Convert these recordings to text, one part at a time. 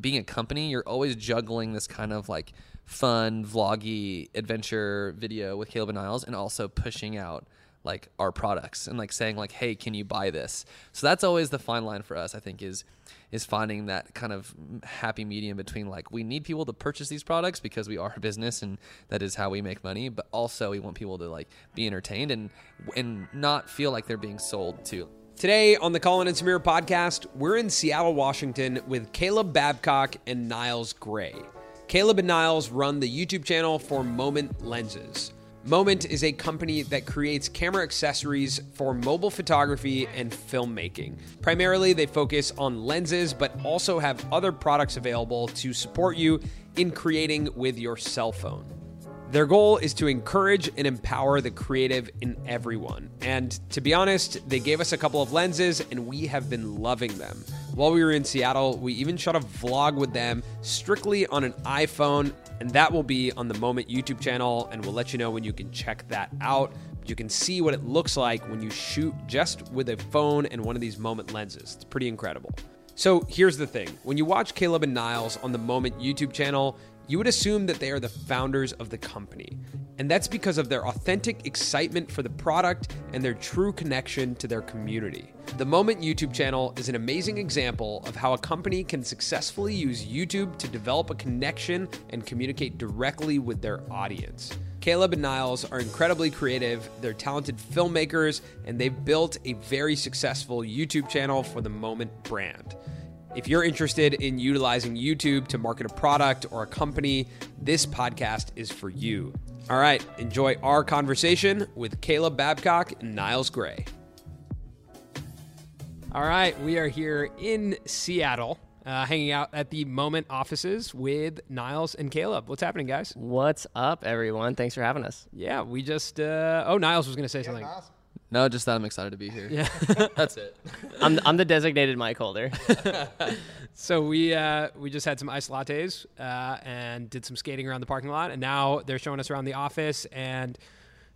being a company, you're always juggling this kind of like fun, vloggy adventure video with Caleb and Niles, and also pushing out like our products and like saying like, hey, can you buy this? So that's always the fine line for us. I think is is finding that kind of happy medium between like we need people to purchase these products because we are a business and that is how we make money, but also we want people to like be entertained and and not feel like they're being sold to. Today on the Colin and Samir podcast, we're in Seattle, Washington with Caleb Babcock and Niles Grey. Caleb and Niles run the YouTube channel for Moment Lenses. Moment is a company that creates camera accessories for mobile photography and filmmaking. Primarily, they focus on lenses, but also have other products available to support you in creating with your cell phone. Their goal is to encourage and empower the creative in everyone. And to be honest, they gave us a couple of lenses and we have been loving them. While we were in Seattle, we even shot a vlog with them strictly on an iPhone, and that will be on the Moment YouTube channel, and we'll let you know when you can check that out. You can see what it looks like when you shoot just with a phone and one of these Moment lenses. It's pretty incredible. So here's the thing when you watch Caleb and Niles on the Moment YouTube channel, you would assume that they are the founders of the company. And that's because of their authentic excitement for the product and their true connection to their community. The Moment YouTube channel is an amazing example of how a company can successfully use YouTube to develop a connection and communicate directly with their audience. Caleb and Niles are incredibly creative, they're talented filmmakers, and they've built a very successful YouTube channel for the Moment brand. If you're interested in utilizing YouTube to market a product or a company, this podcast is for you. All right, enjoy our conversation with Caleb Babcock and Niles Grey. All right, we are here in Seattle, uh, hanging out at the Moment offices with Niles and Caleb. What's happening, guys? What's up, everyone? Thanks for having us. Yeah, we just. Uh, oh, Niles was going to say something. No, just that I'm excited to be here. Yeah. That's it. I'm, I'm the designated mic holder. So we uh, we just had some iced lattes uh, and did some skating around the parking lot, and now they're showing us around the office. And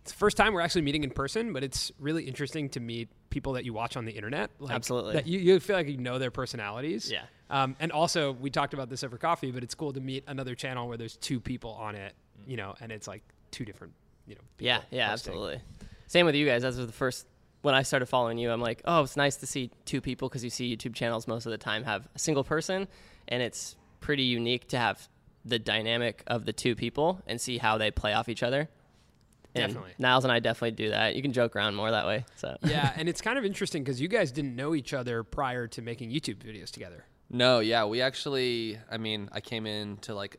it's the first time we're actually meeting in person, but it's really interesting to meet people that you watch on the internet. Like, Absolutely. that you, you feel like you know their personalities. Yeah. Um, and also, we talked about this over coffee, but it's cool to meet another channel where there's two people on it, you know, and it's like two different, you know. People yeah, yeah, hosting. absolutely. Same with you guys. That was the first when I started following you. I'm like, oh, it's nice to see two people because you see YouTube channels most of the time have a single person, and it's pretty unique to have the dynamic of the two people and see how they play off each other. And Definitely. Niles and I definitely do that. You can joke around more that way. So yeah, and it's kind of interesting because you guys didn't know each other prior to making YouTube videos together. No, yeah, we actually. I mean, I came in to like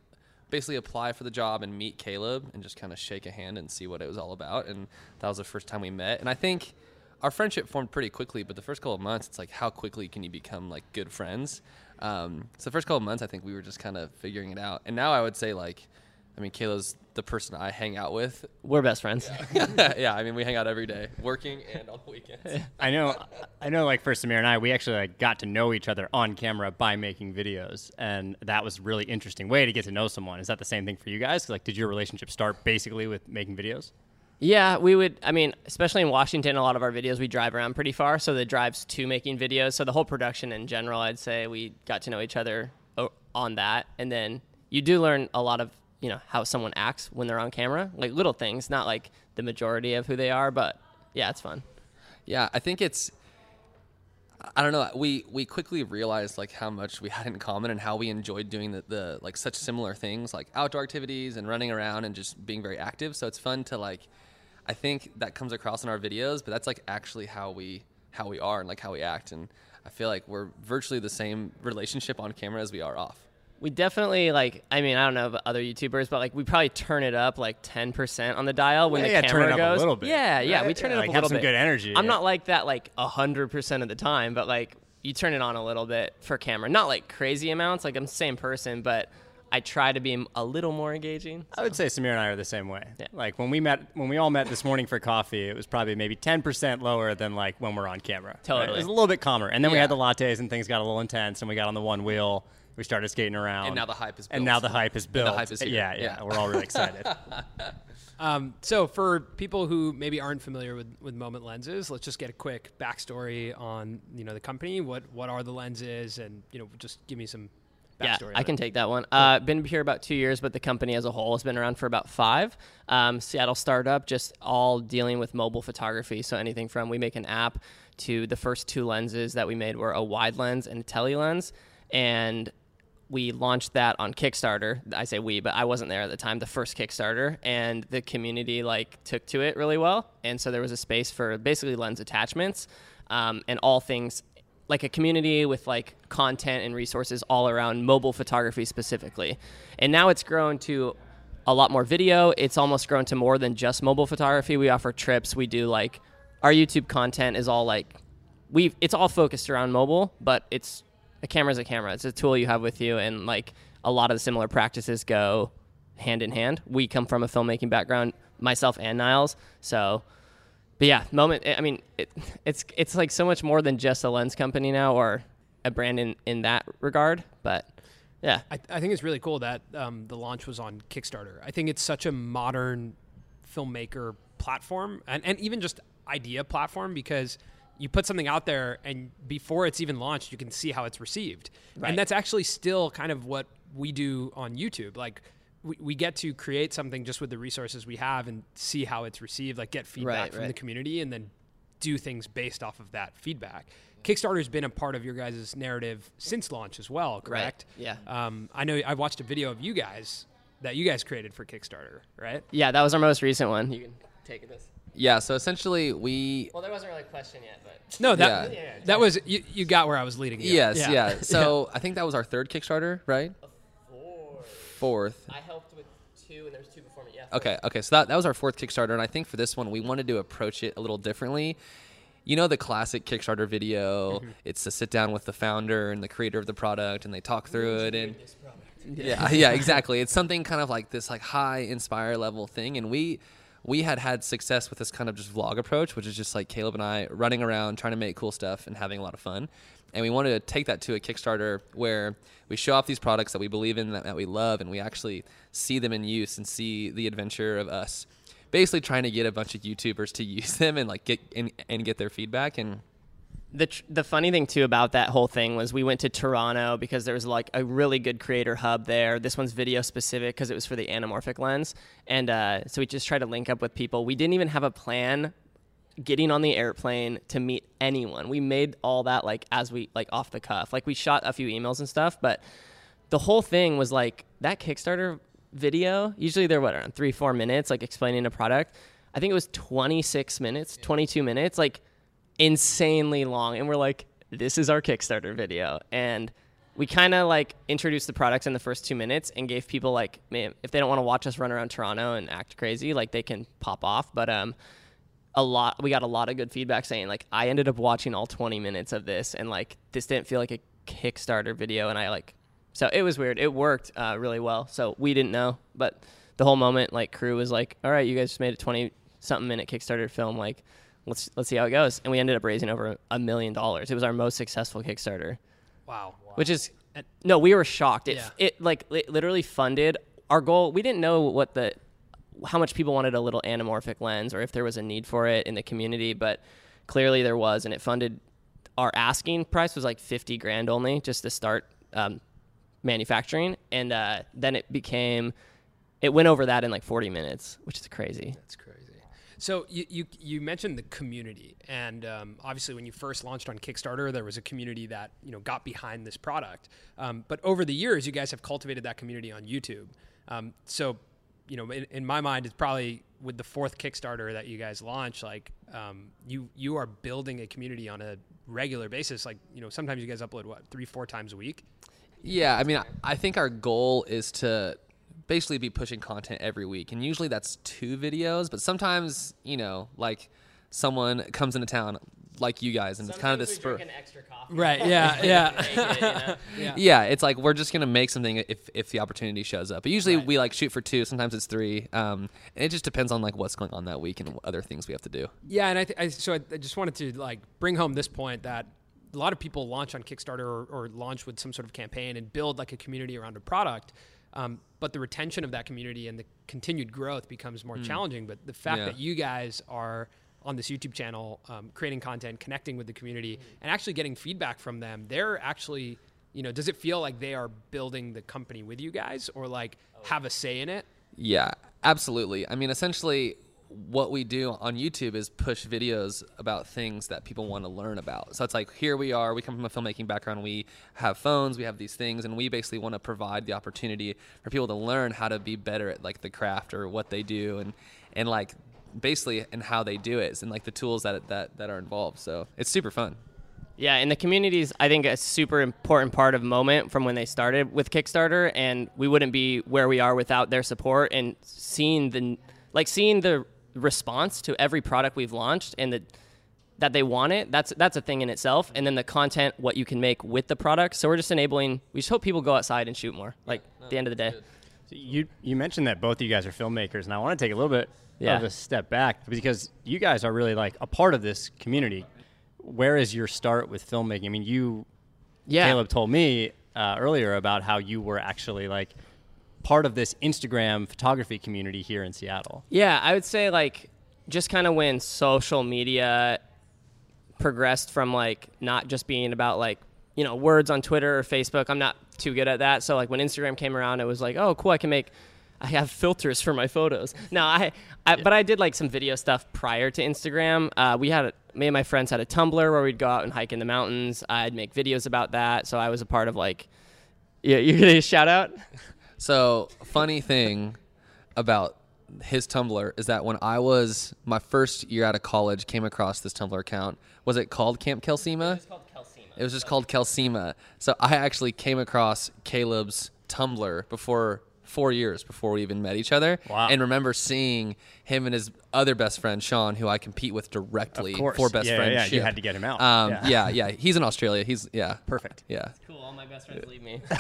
basically apply for the job and meet Caleb and just kind of shake a hand and see what it was all about. And that was the first time we met. And I think our friendship formed pretty quickly. But the first couple of months, it's like how quickly can you become like good friends? Um, so the first couple of months, I think we were just kind of figuring it out. And now I would say like, I mean, Caleb's the person I hang out with. we're best friends. yeah, I mean, we hang out every day, working and on the weekends. I know, I know. Like for Samir and I, we actually like, got to know each other on camera by making videos, and that was a really interesting way to get to know someone. Is that the same thing for you guys? Like, did your relationship start basically with making videos? Yeah, we would. I mean, especially in Washington, a lot of our videos we drive around pretty far, so the drives to making videos. So the whole production in general, I'd say we got to know each other on that, and then you do learn a lot of you know how someone acts when they're on camera, like little things, not like the majority of who they are, but yeah, it's fun. Yeah, I think it's. I don't know. We we quickly realized like how much we had in common and how we enjoyed doing the, the like such similar things like outdoor activities and running around and just being very active. So it's fun to like. I think that comes across in our videos, but that's like actually how we how we are and like how we act. And I feel like we're virtually the same relationship on camera as we are off. We definitely like. I mean, I don't know about other YouTubers, but like we probably turn it up like ten percent on the dial when Yeah, the yeah, camera turn it up a little bit, Yeah, yeah, we right? turn it up like, a have little some bit. good energy, I'm yeah. not like that like hundred percent of the time, but like you turn it on a little bit for camera. Not like crazy amounts. Like I'm the same person, but I try to be a little more engaging. I would say Samir and I are the same way. Yeah. Like when we met, when we all met this morning for coffee, it was probably maybe ten percent lower than like when we're on camera. Right? Totally. it was a little bit calmer. And then we had the lattes, and things got a little intense, and we got on the Onewheel. We started skating around, And now the hype is built. And now the hype is the built. hype is here. Yeah, yeah, Yeah. We're all really excited. Um, so for people who maybe aren't familiar with, with Moment lenses, let's just get a quick backstory on you know the company. What what are the lenses, and you know just give me some Yeah, backstory. I of can it. take that one. Uh, been here about two years, but the company as a whole has been around for about five. Um, Seattle startup, just all dealing with mobile photography. So anything from we make an app to the first two lenses that we made were a wide lens and a tele lens, and we launched that on Kickstarter. I say we, but I wasn't there at the time. The first Kickstarter, and the community like took to it really well, and so there was a space for basically lens attachments um, and all things like a community with like content and resources all around mobile photography specifically. And now it's grown to a lot more video. It's almost grown to more than just mobile photography. We offer trips. We do like our YouTube content is all like we it's all focused around mobile, but it's a camera's a camera. It's a tool you have with you and like a lot of the similar practices go hand in hand. We come from a filmmaking background, myself and Niles. So but yeah, moment. I mean, it, it's it's like so much more than just a lens company now or a brand in in that regard. But yeah, I, I think it's really cool that um, the launch was on Kickstarter. I think it's such a modern filmmaker platform and, and even just idea platform because you put something out there and before it's even launched, you can see how it's received. Right. And that's actually still kind of what we do on YouTube. Like, we, we get to create something just with the resources we have and see how it's received, like get feedback Right, from the community and then do things based off of that feedback. Kickstarter's been a part of your guys' narrative since launch as well, correct? Yeah. Um, I know I've watched a video of you guys that you guys created for Kickstarter, right? yeah, that was our most recent one. You can take this. Yeah, so essentially we Well, there wasn't really a question yet, but No, that Yeah. that was you, you got where I was leading. You. Yes, yeah. So I think that was our third Kickstarter, right? four. Fourth. I helped with two, and there was two before me. Yeah. Okay, okay. So that, that was our fourth Kickstarter, and I think for this one we wanted to approach it a little differently. You know the classic Kickstarter video. Mm-hmm. It's to sit down with the founder and the creator of the product, and they talk through it. And yeah, yeah, exactly. It's something kind of like this, like high inspire level thing. And we we had had success with this kind of just vlog approach, which is just like Caleb and I running around trying to make cool stuff and having a lot of fun. And we wanted to take that to a Kickstarter where we show off these products that we believe in, that, that we love, and we actually see them in use and see the adventure of us basically trying to get a bunch of YouTubers to use them and like get and, and get their feedback. And the tr- the funny thing too about that whole thing was we went to Toronto because there was like a really good creator hub there. This one's video specific because it was for the anamorphic lens, and uh, so we just tried to link up with people. We didn't even have a plan getting on the airplane to meet anyone. We made all that like as we like off the cuff. Like we shot a few emails and stuff, but the whole thing was like that Kickstarter video. Usually they're what around three four minutes, like explaining a product. I think it was 26 minutes, 22 minutes, like insanely long. And we're like, this is our Kickstarter video. And we kind of like introduced the products in the first two minutes and gave people like, man, if they don't want to watch us run around Toronto and act crazy, like they can pop off. But um, a lot, we got a lot of good feedback saying like, I ended up watching all 20 minutes of this and like this didn't feel like a Kickstarter video, and I like, so it was weird. It worked uh, really well. So we didn't know, but the whole moment, like, crew was like, all right, you guys just made a 20 something minute Kickstarter film, like. Let's let's see how it goes, and we ended up raising over a million dollars. It was our most successful Kickstarter Wow. which is no we were shocked it, Yeah. it like it literally funded our goal we didn't know what the how much people wanted a little anamorphic lens or if there was a need for it in the community but clearly there was and it funded our asking price was like 50 grand only just to start um, manufacturing and uh, then it became it went over that in like 40 minutes which is crazy That's crazy. So you, you you mentioned the community, and um, obviously when you first launched on Kickstarter, there was a community that you know got behind this product. Um, but over the years, you guys have cultivated that community on YouTube. Um, so you know, in, in my mind, it's probably with the fourth Kickstarter that you guys launched, like um, you you are building a community on a regular basis. Like you know, sometimes you guys upload what three four times a week. Yeah, I mean, I- I think our goal is to basically be pushing content every week, and usually that's two videos. But sometimes, you know, like someone comes into town, like you guys, and it's kind of this spur. extra coffee Right. Yeah. Yeah. yeah. Yeah, it's like we're just gonna make something if if the opportunity shows up. But usually Right. we like shoot for two. Sometimes it's three. Um, and it just depends on like what's going on that week and what other things we have to do. Yeah, and I, th- I so I, I just wanted to like bring home this point that a lot of people launch on Kickstarter or, or launch with some sort of campaign and build like a community around a product, um, but the retention of that community and the continued growth becomes more challenging. But the fact Yeah. that you guys are on this YouTube channel, um, creating content, connecting with the community, and actually getting feedback from them, they're actually you know, does it feel like they are building the company with you guys or like have a say in it? Yeah, absolutely. I mean, essentially, what we do on YouTube is push videos about things that people want to learn about. So it's like here we are, we come from a filmmaking background, we have phones, we have these things, and we basically want to provide the opportunity for people to learn how to be better at like the craft or what they do and and like basically and how they do it and like the tools that that that are involved. So it's super fun. Yeah, and the community is, I think, a super important part of Moment from when they started with Kickstarter, and we wouldn't be where we are without their support and seeing the, like, seeing the response to every product we've launched and the that they want it. That's that's a thing in itself, and then the content, what you can make with the product. So we're just enabling. We just hope people go outside and shoot more. Like at the end of the day. So you you mentioned that both of you guys are filmmakers, and I want to take a little bit Yeah. of a step back because you guys are really like a part of this community. Where is your start with filmmaking? I mean, you Yeah. Caleb told me uh, earlier about how you were actually like part of this Instagram photography community here in Seattle. Yeah, I would say like just kind of when social media progressed from like not just being about like you know words on Twitter or Facebook. I'm not too good at that. So like when Instagram came around, it was like, oh, cool, I can make. I have filters for my photos. No, I, I but I did like some video stuff prior to Instagram. Uh, we had a, me and my friends had a Tumblr where we'd go out and hike in the mountains. I'd make videos about that. So I was a part of like, yeah, you're gonna shout out. So, funny thing about his Tumblr is that when I was my first year out of college, came across this Tumblr account. Was it called Camp Kelsima? It was Kelsema. It was just called Kelsima. So I actually came across Caleb's Tumblr before four years before we even met each other. Wow. And remember seeing him and his other best friend Sean, who I compete with directly for best Yeah, friend. yeah, you had to get him out. Um, Yeah. yeah. yeah, He's in Australia. He's yeah, Perfect. yeah. Cool. All my best friends leave me.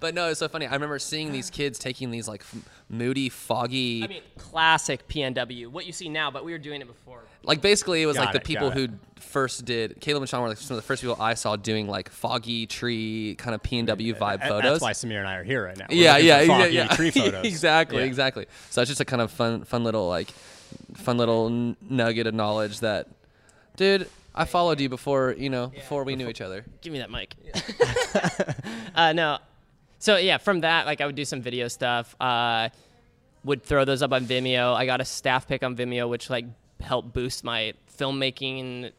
But no, it's so funny. I remember seeing these kids taking these like f- moody, foggy. I mean, classic PNW. What you see now, but we were doing it before. like basically, it was Got like the people who first did. Caleb and Sean were like some of the first people I saw doing like foggy tree kind of P and W vibe photos. That's why Samir and I are here right now. We're yeah, yeah, for yeah, yeah. tree photos. exactly, Yeah. exactly. So it's just a kind of fun, fun little like, fun little n- nugget of knowledge that, dude, I followed you before you know before we knew each other. Give me that mic. uh, no. So yeah, from that, like I would do some video stuff. Uh, would throw those up on Vimeo. I got a staff pick on Vimeo, which like helped boost my filmmaking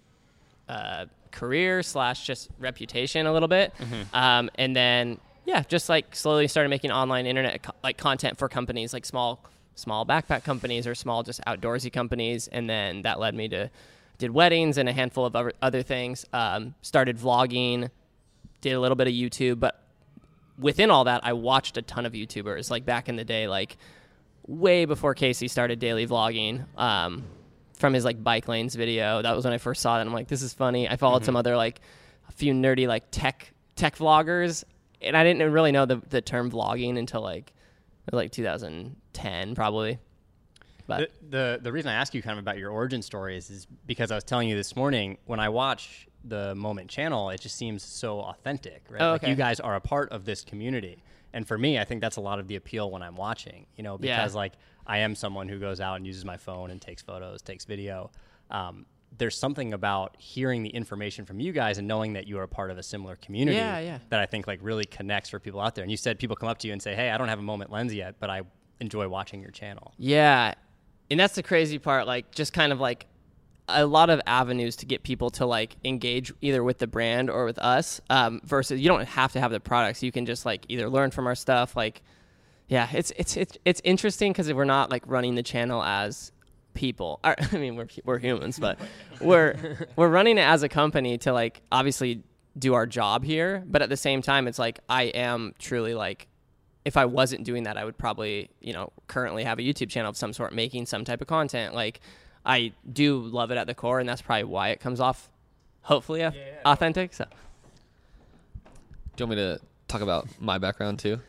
uh, career slash just reputation a little bit. Um, and then yeah, just like slowly started making online internet co- like content for companies like small small backpack companies or small just outdoorsy companies. And then that led me to did weddings and a handful of other, other things. Um, started vlogging, did a little bit of YouTube, but within all that, I watched a ton of YouTubers like back in the day, like way before Casey started daily vlogging. Um, from his like bike lanes video, that was when I first saw it. And I'm like, this is funny. I followed some other like a few nerdy like tech tech vloggers, and I didn't really know the the term vlogging until like like 2010 probably. But The, the the reason I ask you kind of about your origin stories is because I was telling you this morning when I watch the Moment channel, it just seems so authentic, right? Oh, Like you guys are a part of this community, and for me, I think that's a lot of the appeal when I'm watching. You know, Yeah. because like I am someone who goes out and uses my phone and takes photos, takes video. Um, there's something about hearing the information from you guys and knowing that you are a part of a similar community Yeah, yeah. that I think like really connects for people out there. And you said people come up to you and say, "Hey, I don't have a Moment lens yet, but I enjoy watching your channel." Yeah. And that's the crazy part. Like, just kind of like a lot of avenues to get people to like engage either with the brand or with us um, versus you don't have to have the products. You can just like either learn from our stuff. Like, yeah, it's, it's, it's, it's interesting because if we're not like running the channel as people. Or, I mean, we're, we're humans, but we're, we're running it as a company to like obviously do our job here. But at the same time, it's like I am truly like if I wasn't doing that, I would probably, you know, currently have a YouTube channel of some sort making some type of content. Like, I do love it at the core, and that's probably why it comes off, hopefully, au- authentic. So, Do you want me to talk about my background too?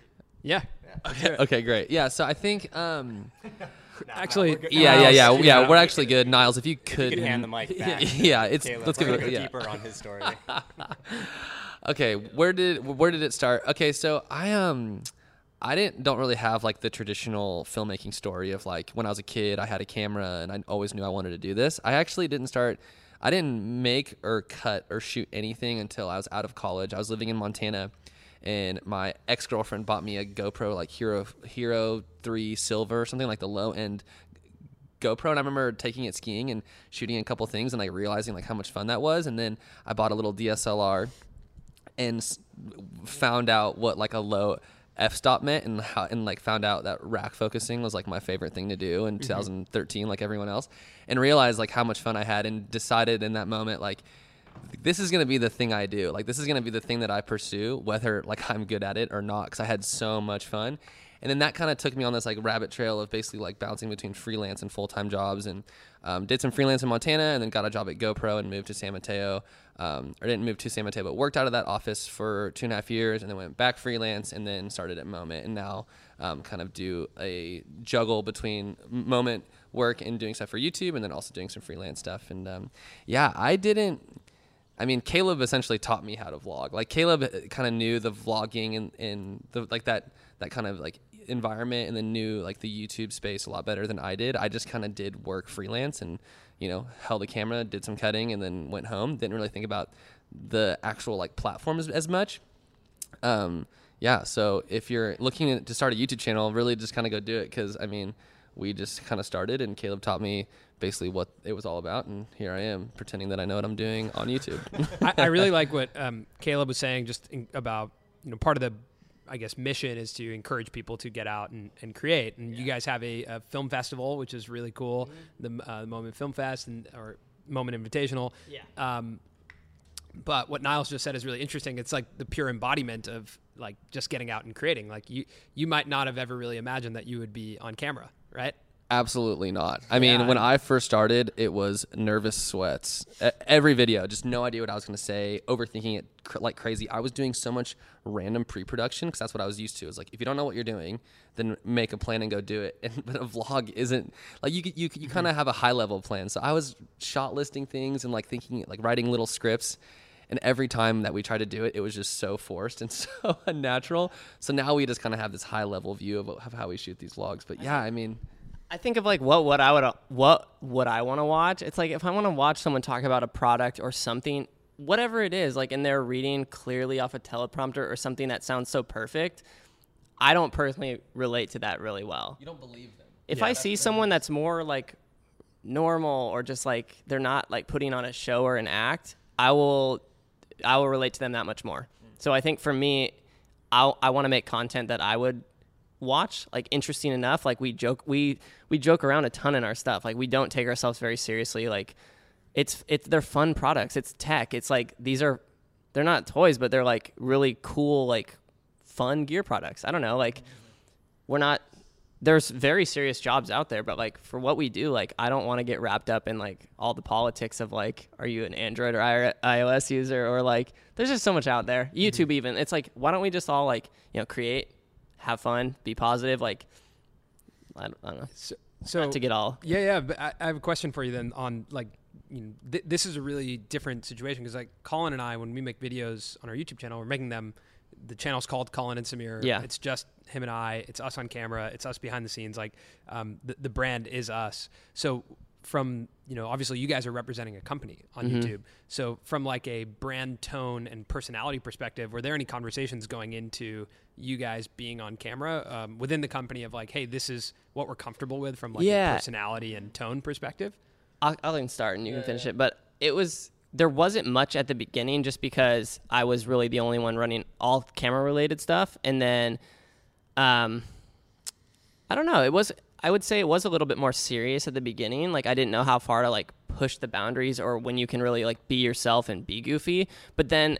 Yeah. Okay, okay, great. Yeah, so I think, um, Actually, yeah, yeah, yeah, Niles, yeah, we're actually good. Niles, if you could, You could hand the mic back. yeah, it's Caleb, let's give it. go Yeah. deeper on his story. Okay, where did where did it start? Okay, so I um I didn't don't really have like the traditional filmmaking story of like when I was a kid I had a camera and I always knew I wanted to do this. I actually didn't start I didn't make or cut or shoot anything until I was out of college. I was living in Montana, and my ex girlfriend bought me a GoPro like Hero Hero Three Silver, or something like the low end GoPro, and I remember taking it skiing and shooting a couple things, and like realizing like how much fun that was. And then I bought a little DSLR and s- found out what like a low f-stop meant and how and like found out that rack focusing was like my favorite thing to do in mm-hmm. 2013 like everyone else and realized like how much fun I had and decided in that moment like this is going to be the thing I do. Like this is going to be the thing that I pursue whether like I'm good at it or not cuz I had so much fun. And then that kind of took me on this like rabbit trail of basically like bouncing between freelance and full-time jobs and um, did some freelance in montana and then got a job at gopro and moved to san mateo um, or didn't move to san mateo but worked out of that office for two and a half years and then went back freelance and then started at moment and now um, kind of do a juggle between moment work and doing stuff for youtube and then also doing some freelance stuff. And um, yeah i didn't I mean, Caleb essentially taught me how to vlog. Like Caleb kind of knew the vlogging and, and the like that that kind of like environment and then knew like the YouTube space a lot better than I did. I just kind of did work freelance and you know held a camera, did some cutting, and then went home. Didn't really think about the actual like platforms as much. Um, yeah. So if you're looking to start a YouTube channel, really just kind of go do it because I mean, we just kind of started and Caleb taught me basically what it was all about, and here I am pretending that I know what I'm doing on YouTube. I, I really like what um, Caleb was saying just in, about you know part of the I guess mission is to encourage people to get out and, and create. And you guys have a, a film festival, which is really cool, Mm-hmm. the uh, Moment Film Fest and or Moment Invitational. Yeah. Um, but what Niles just said is really interesting. It's like the pure embodiment of like just getting out and creating. Like you, you might not have ever really imagined that you would be on camera, right? Absolutely not. I mean, Yeah. when I first started, it was nervous sweats. Every video, just no idea what I was going to say, overthinking it cr- like crazy. I was doing so much random pre-production because that's what I was used to. It's like if you don't know what you're doing, then make a plan and go do it. And but a vlog isn't like you you you Mm-hmm. kind of have a high level plan. So I was shot listing things and like thinking like writing little scripts. And every time that we tried to do it, it was just so forced and so unnatural. So now we just kind of have this high level view of, of how we shoot these vlogs. But yeah, I mean, I think of like what what I would what would I want to watch. It's like if I want to watch someone talk about a product or something, whatever it is, like and they're reading clearly off a teleprompter or something that sounds so perfect. I don't personally relate to that really well. you don't believe them. If I see someone that's more like normal or just like they're not like putting on a show or an act, I will I will relate to them that much more. Mm. So I think for me, I I want to make content that I would watch like interesting enough like we joke we we joke around a ton in our stuff. Like we don't take ourselves very seriously. Like it's it's they're fun products. It's tech. It's like these are they're not toys but they're like really cool like fun gear products. I don't know like we're not there's very serious jobs out there but like for what we do like i don't want to get wrapped up in like all the politics of like are you an android or ios user? Or like there's just so much out there. Mm-hmm. Youtube even. It's like why don't we just all like you know create have fun be positive like i don't, I don't know So, so to get all Yeah, yeah. But I, I have a question for you then on like, you know, th- this is a really different situation because like Colin and I, when we make videos on our YouTube channel, we're making them. The channel's called Colin and Samir. Yeah. It's just him and I. It's us on camera. It's us behind the scenes. Like, um, the, the brand is us. So from you know, obviously you guys are representing a company on YouTube. So from like a brand tone and personality perspective, were there any conversations going into you guys being on camera um, within the company of like, hey, this is what we're comfortable with from like Yeah. a personality and tone perspective? I'll, I'll even start and you can finish it. But it was there wasn't much at the beginning just because I was really the only one running all camera related stuff, and then, um, I don't know. It was I would say it was a little bit more serious at the beginning. Like I didn't know how far to like push the boundaries or when you can really like be yourself and be goofy. But then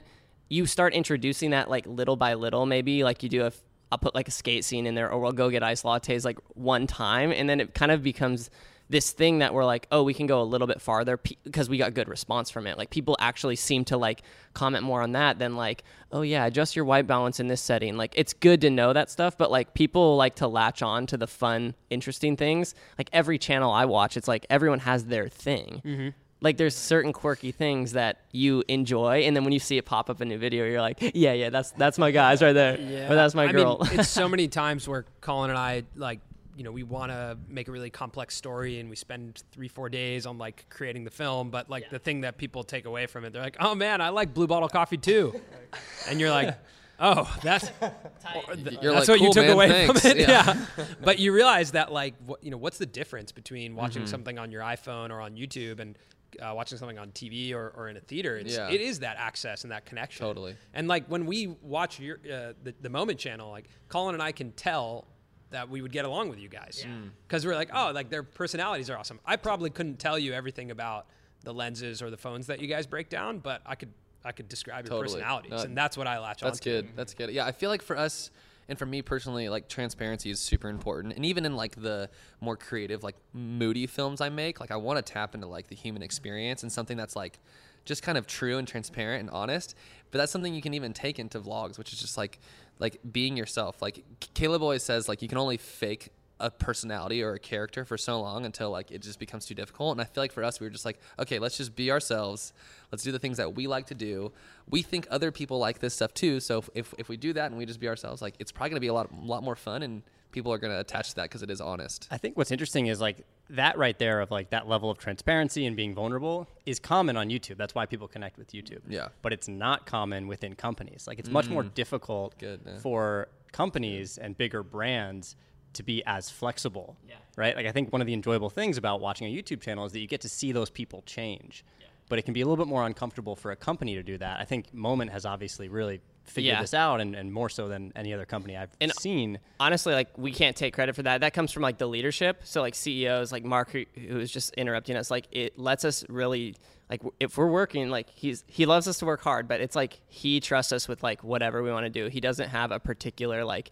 you start introducing that like little by little. Maybe like you do a I'll put like a skate scene in there, or we'll go get ice lattes like one time, and then it kind of becomes this thing that we're like, oh, we can go a little bit farther because we got good response from it. Like people actually seem to like comment more on that than like, oh yeah, adjust your white balance in this setting. Like it's good to know that stuff, but like people like to latch on to the fun, interesting things. Like every channel I watch, it's like everyone has their thing. Mm-hmm. Like there's certain quirky things that you enjoy, and then when you see it pop up in a video, you're like, yeah, yeah, that's that's my guys right there, yeah. or that's my I girl. mean, it's so many times where Colin and I like you know, we want to make a really complex story and we spend three, four days on like creating the film. But like the thing that people take away from it, they're like, oh man, I like Blue Bottle Coffee too. and you're like, oh, that's, th- You're that's like, what you took man, away thanks." from it. Yeah. Yeah. but you realize that like, what, you know, what's the difference between Mm-hmm. watching something on your iPhone or on YouTube and uh, watching something on TV or, or in a theater? It's, Yeah. It is that access and that connection. Totally. And like when we watch your uh, the, the Moment channel, like Colin and I can tell that we would get along with you guys mm. because we're like, oh, like their personalities are awesome. I probably couldn't tell you everything about the lenses or the phones that you guys break down, but I could I could describe your Totally. personalities, No, and that's what I latch on. That's onto. good. That's good. Yeah, I feel like for us and for me personally, like transparency is super important. And even in like the more creative, like moody films I make, like I want to tap into like the human experience and something that's like just kind of true and transparent and honest. But that's something you can even take into vlogs, which is just like like being yourself. Like Caleb always says, like you can only fake a personality or a character for so long until like it just becomes too difficult. And I feel like for us, we were just like, okay, let's just be ourselves. Let's do the things that we like to do. We think other people like this stuff too. So if, if, we do that and we just be ourselves, like it's probably gonna be a lot lot more fun and people are gonna attach to that because it is honest. I think what's interesting is like that right there of like that level of transparency and being vulnerable is common on YouTube. That's why people connect with YouTube. Yeah. But it's not common within companies. Like it's much more mm. difficult Good, yeah. for companies and bigger brands to be as flexible. Yeah. Right? Like I think one of the enjoyable things about watching a YouTube channel is that you get to see those people change. Yeah. But it can be a little bit more uncomfortable for a company to do that. I think Moment has obviously really figured Yeah. this out and, and more so than any other company I've And- seen. honestly, like we can't take credit for that. That comes from like the leadership. So like CEOs, like Mark, who, who is just interrupting us, like it lets us really like if we're working, like he's he loves us to work hard, but it's like he trusts us with like whatever we want to do. He doesn't have a particular like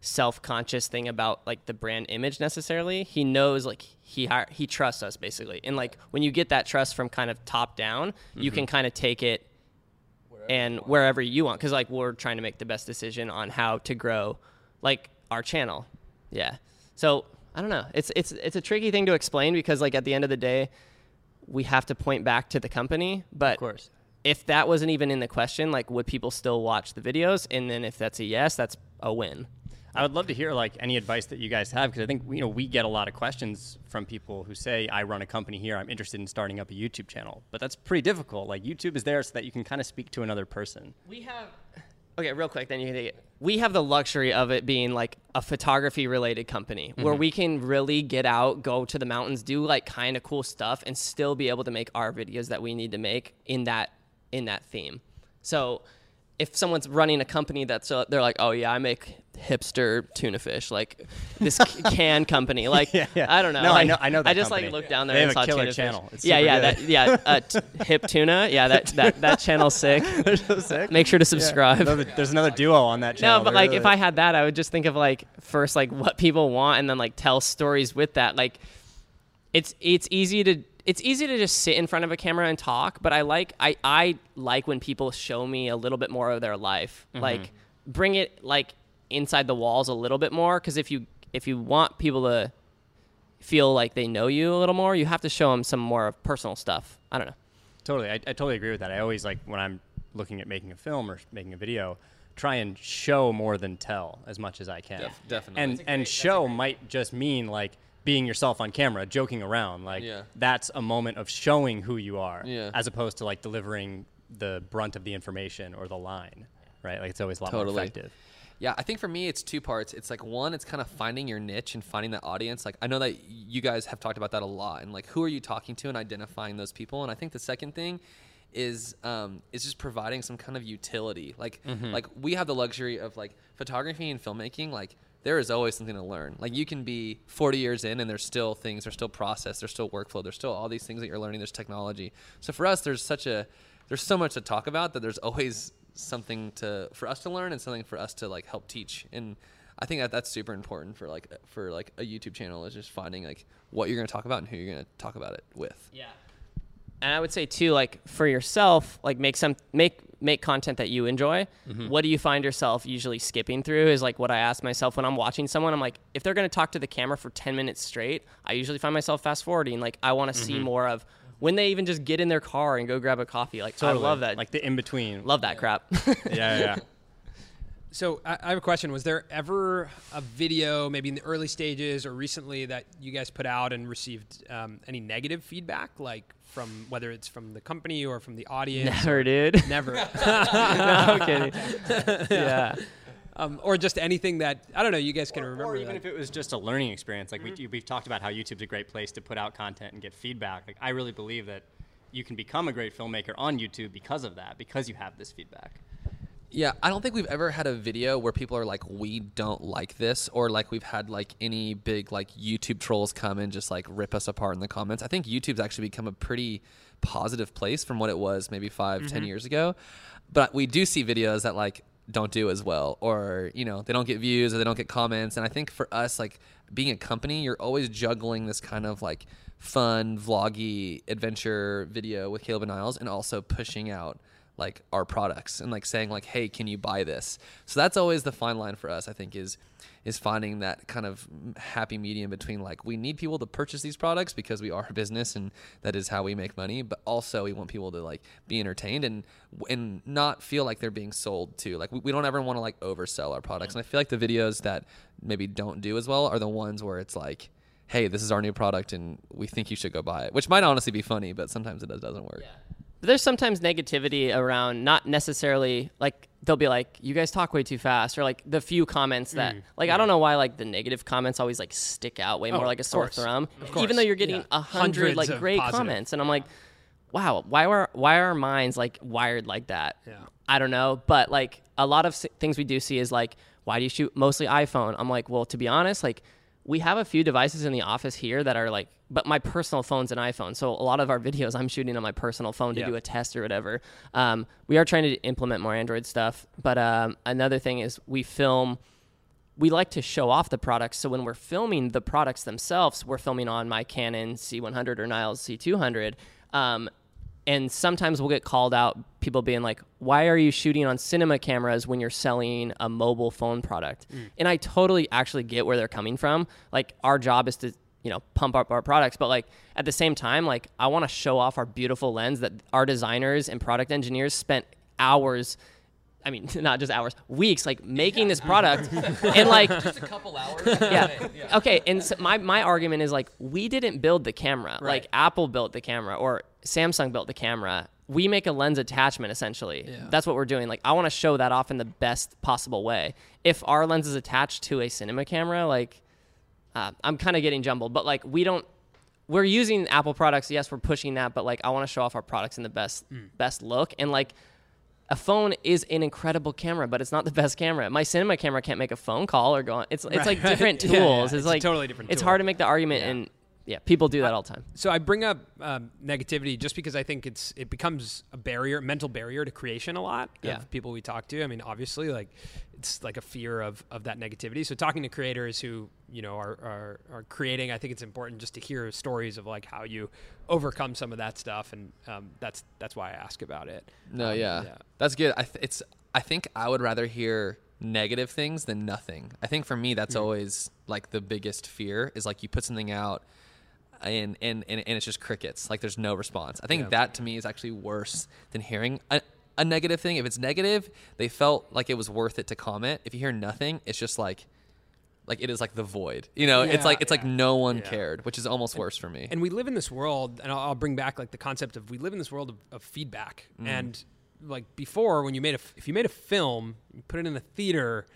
self-conscious thing about like the brand image necessarily. He knows like he he trusts us basically. And like when you get that trust from kind of top down, you can mm-hmm. kind of take it and wherever you want because like we're trying to make the best decision on how to grow like our channel. Yeah. So i don't know. It's it's it's a tricky thing to explain because like at the end of the day we have to point back to the company but Of course. if that wasn't even in the question like would people still watch the videos? And then if that's a yes that's a win I would love to hear like any advice that you guys have because I think you know we get a lot of questions from people who say I run a company here. I'm interested in starting up a YouTube channel. But that's pretty difficult. Like YouTube is there so that you can kind of speak to another person. We have okay real quick then you can take it. We have the luxury of it being like a photography related company where mm-hmm. we can really get out go to the mountains do like kind of cool stuff and still be able to make our videos that we need to make in that in that theme. So if someone's running a company that's uh, they're like oh yeah i make hipster tuna fish like this can company like Yeah, yeah. i don't know No, I know- I know that i just company. like looked down there They and saw killer tuna channel. It's yeah yeah that yeah uh, t- hip tuna yeah that that that channel's sick they're so sick. make sure to subscribe Another- there's another duo on that channel no, but They're like really- if I had that, I would just think of like first like what people want and then like tell stories with that. Like it's it's easy to it's easy to just sit in front of a camera and talk, but I like I I like when people show me a little bit more of their life. Mm-hmm. Like bring it like inside the walls a little bit more cuz if you if you want people to feel like they know you a little more, you have to show them some more of personal stuff. I don't know. Totally. I, I totally agree with that. I always like when I'm looking at making a film or making a video, try and show more than tell as much as I can. Def- definitely. And and show might just mean like being yourself on camera, joking around. Like Yeah. that's a moment of showing who you are Yeah. as opposed to like delivering the brunt of the information or the line. Right? Like it's always a lot more effective. Yeah, I think for me it's two parts. It's like one, it's kind of finding your niche and finding that audience. Like I know that you guys have talked about that a lot, and like who are you talking to and identifying those people. And I think the second thing is um, is just providing some kind of utility. Like like we have the luxury of like photography and filmmaking. Like there is always something to learn. Like you can be 40 years in and there's still things, there's still process, there's still workflow, there's still all these things that you're learning. There's technology. So for us, there's such a there's so much to talk about that there's always something to for us to learn and something for us to like help teach and i think that that's super important for like for like a youtube channel is just finding like what you're going to talk about and who you're going to talk about it with Yeah. And I would say too, like for yourself, like make some make make content that you enjoy. Mm-hmm. What do you find yourself usually skipping through? Is like what I ask myself when I'm watching someone. I'm like, if they're gonna talk to the camera for ten minutes straight, I usually find myself fast forwarding. Like I want to see mm-hmm. more of when they even just get in their car and go grab a coffee. Like I love that. Like the in between. love that crap. yeah, yeah. So I, I have a question. Was there ever a video, maybe in the early stages or recently, that you guys put out and received um, any negative feedback, like from whether it's from the company or from the audience? Never, dude. Never. no, I'm kidding. yeah. um, or just anything that I don't know. You guys can or, remember. or even that. if it was just a learning experience like we, we've talked about how youtube's a great place to put out content and get feedback like i really believe that you can become a great filmmaker on youtube because of that because you have this feedback Yeah, I don't think we've ever had a video where people are like, "We don't like this," or like we've had like any big like YouTube trolls come and just like rip us apart in the comments. I think YouTube's actually become a pretty positive place from what it was maybe 5 ten mm-hmm. years ago. But we do see videos that like don't do as well, or you know they don't get views or they don't get comments. And I think for us, like being a company, you're always juggling this kind of like fun vloggy adventure video with Caleb and Niles, and also pushing out like our products and like saying like hey can you buy this? So that's always the fine line for us i think is is finding that kind of happy medium between like we need people to purchase these products because we are a business and that is how we make money but also we want people to like be entertained and and not feel like they're being sold to. Like we, we don't ever want to like oversell our products and i feel like the videos that maybe don't do as well are the ones where it's like hey this is our new product and we think you should go buy it which might honestly be funny but sometimes it does, doesn't work But there's sometimes negativity around not necessarily like they'll be like you guys talk way too fast or like the few comments that Mm, like I don't know why like the negative comments always like stick out way more Oh, like a sore thumb even though you're getting Yeah. a hundred Hundreds like great positive. comments. And I'm like wow why are why are our minds like wired like that? Yeah. I don't know. But like a lot of s- things we do see is like why do you shoot mostly iPhone? I'm like well to be honest like we have a few devices in the office here that are like but my personal phone's an iphone so a lot of our videos i'm shooting on my personal phone to Yeah. do a test or whatever um, we are trying to implement more android stuff but um, another thing is we film we like to show off the products so when we're filming the products themselves we're filming on my canon c100 or niles c200 um, and sometimes we'll get called out people being like why are you shooting on cinema cameras when you're selling a mobile phone product? Mm. And i totally actually get where they're coming from. Like our job is to you know pump up our products but like at the same time like i want to show off our beautiful lens that our designers and product engineers spent hours I mean, not just hours, weeks, like making this product, and like just a couple hours? Yeah. Okay, and so my my argument is like we didn't build the camera. Like Apple built the camera or Samsung built the camera. We make a lens attachment essentially. That's what we're doing. Like I want to show that off in the best possible way. If our lens is attached to a cinema camera, like uh, I'm kind of getting jumbled, but like we don't we're using Apple products. Yes, we're pushing that, but like I want to show off our products in the best best look and like a phone is an incredible camera, but it's not the best camera. My cinema camera can't make a phone call or go on. It's it's like different tools. yeah. It's, It's a like totally different It's tool. hard to make the argument, and yeah, people do that all the time. So I bring up um, negativity just because I think it's it becomes a barrier, mental barrier to creation a lot Yeah. of people we talk to. I mean, obviously, like it's like a fear of of that negativity. So talking to creators who you know are are, are creating, I think it's important just to hear stories of like how you overcome some of that stuff, and um, that's that's why I ask about it. No, Um, yeah. that's good. I th- it's. I think I would rather hear negative things than nothing. I think for me, that's always like the biggest fear is like you put something out, and and and, and it's just crickets. Like there's no response. I think Yeah. that to me is actually worse than hearing a, a negative thing. If it's negative, they felt like it was worth it to comment. If you hear nothing, it's just like. Like it is like the void, you know. it's like it's like no one Yeah. cared, which is almost worse for me. and we live in this world and I'll, I'll bring back like the concept of we live in this world of, of feedback mm. and like before when you made a if you made a film you put it in a theater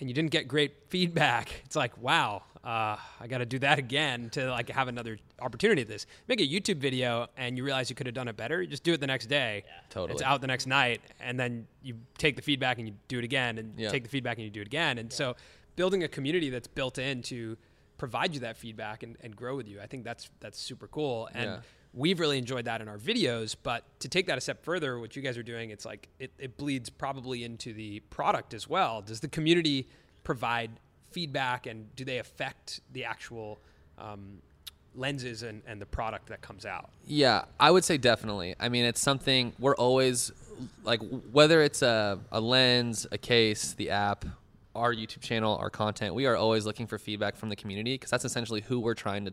and you didn't get great feedback it's like wow uh, i got to do that again to like have another opportunity at this. Make a youtube video and you realize you could have done it better you just do it the next day. Totally. it's out the next night and then you take the feedback and you do it again and Yeah. take the feedback and you do it again. And so building a community that's built in to provide you that feedback and, and grow with you i think that's that's super cool. And Yeah. we've really enjoyed that in our videos but to take that a step further what you guys are doing it's like it, it bleeds probably into the product as well. Does the community provide feedback and do they affect the actual um, lenses and, and the product that comes out Yeah, I would say definitely. I mean, it's something we're always like, whether it's a, a lens, a case, the app, our YouTube channel, our content, we are always looking for feedback from the community because that's essentially who we're trying to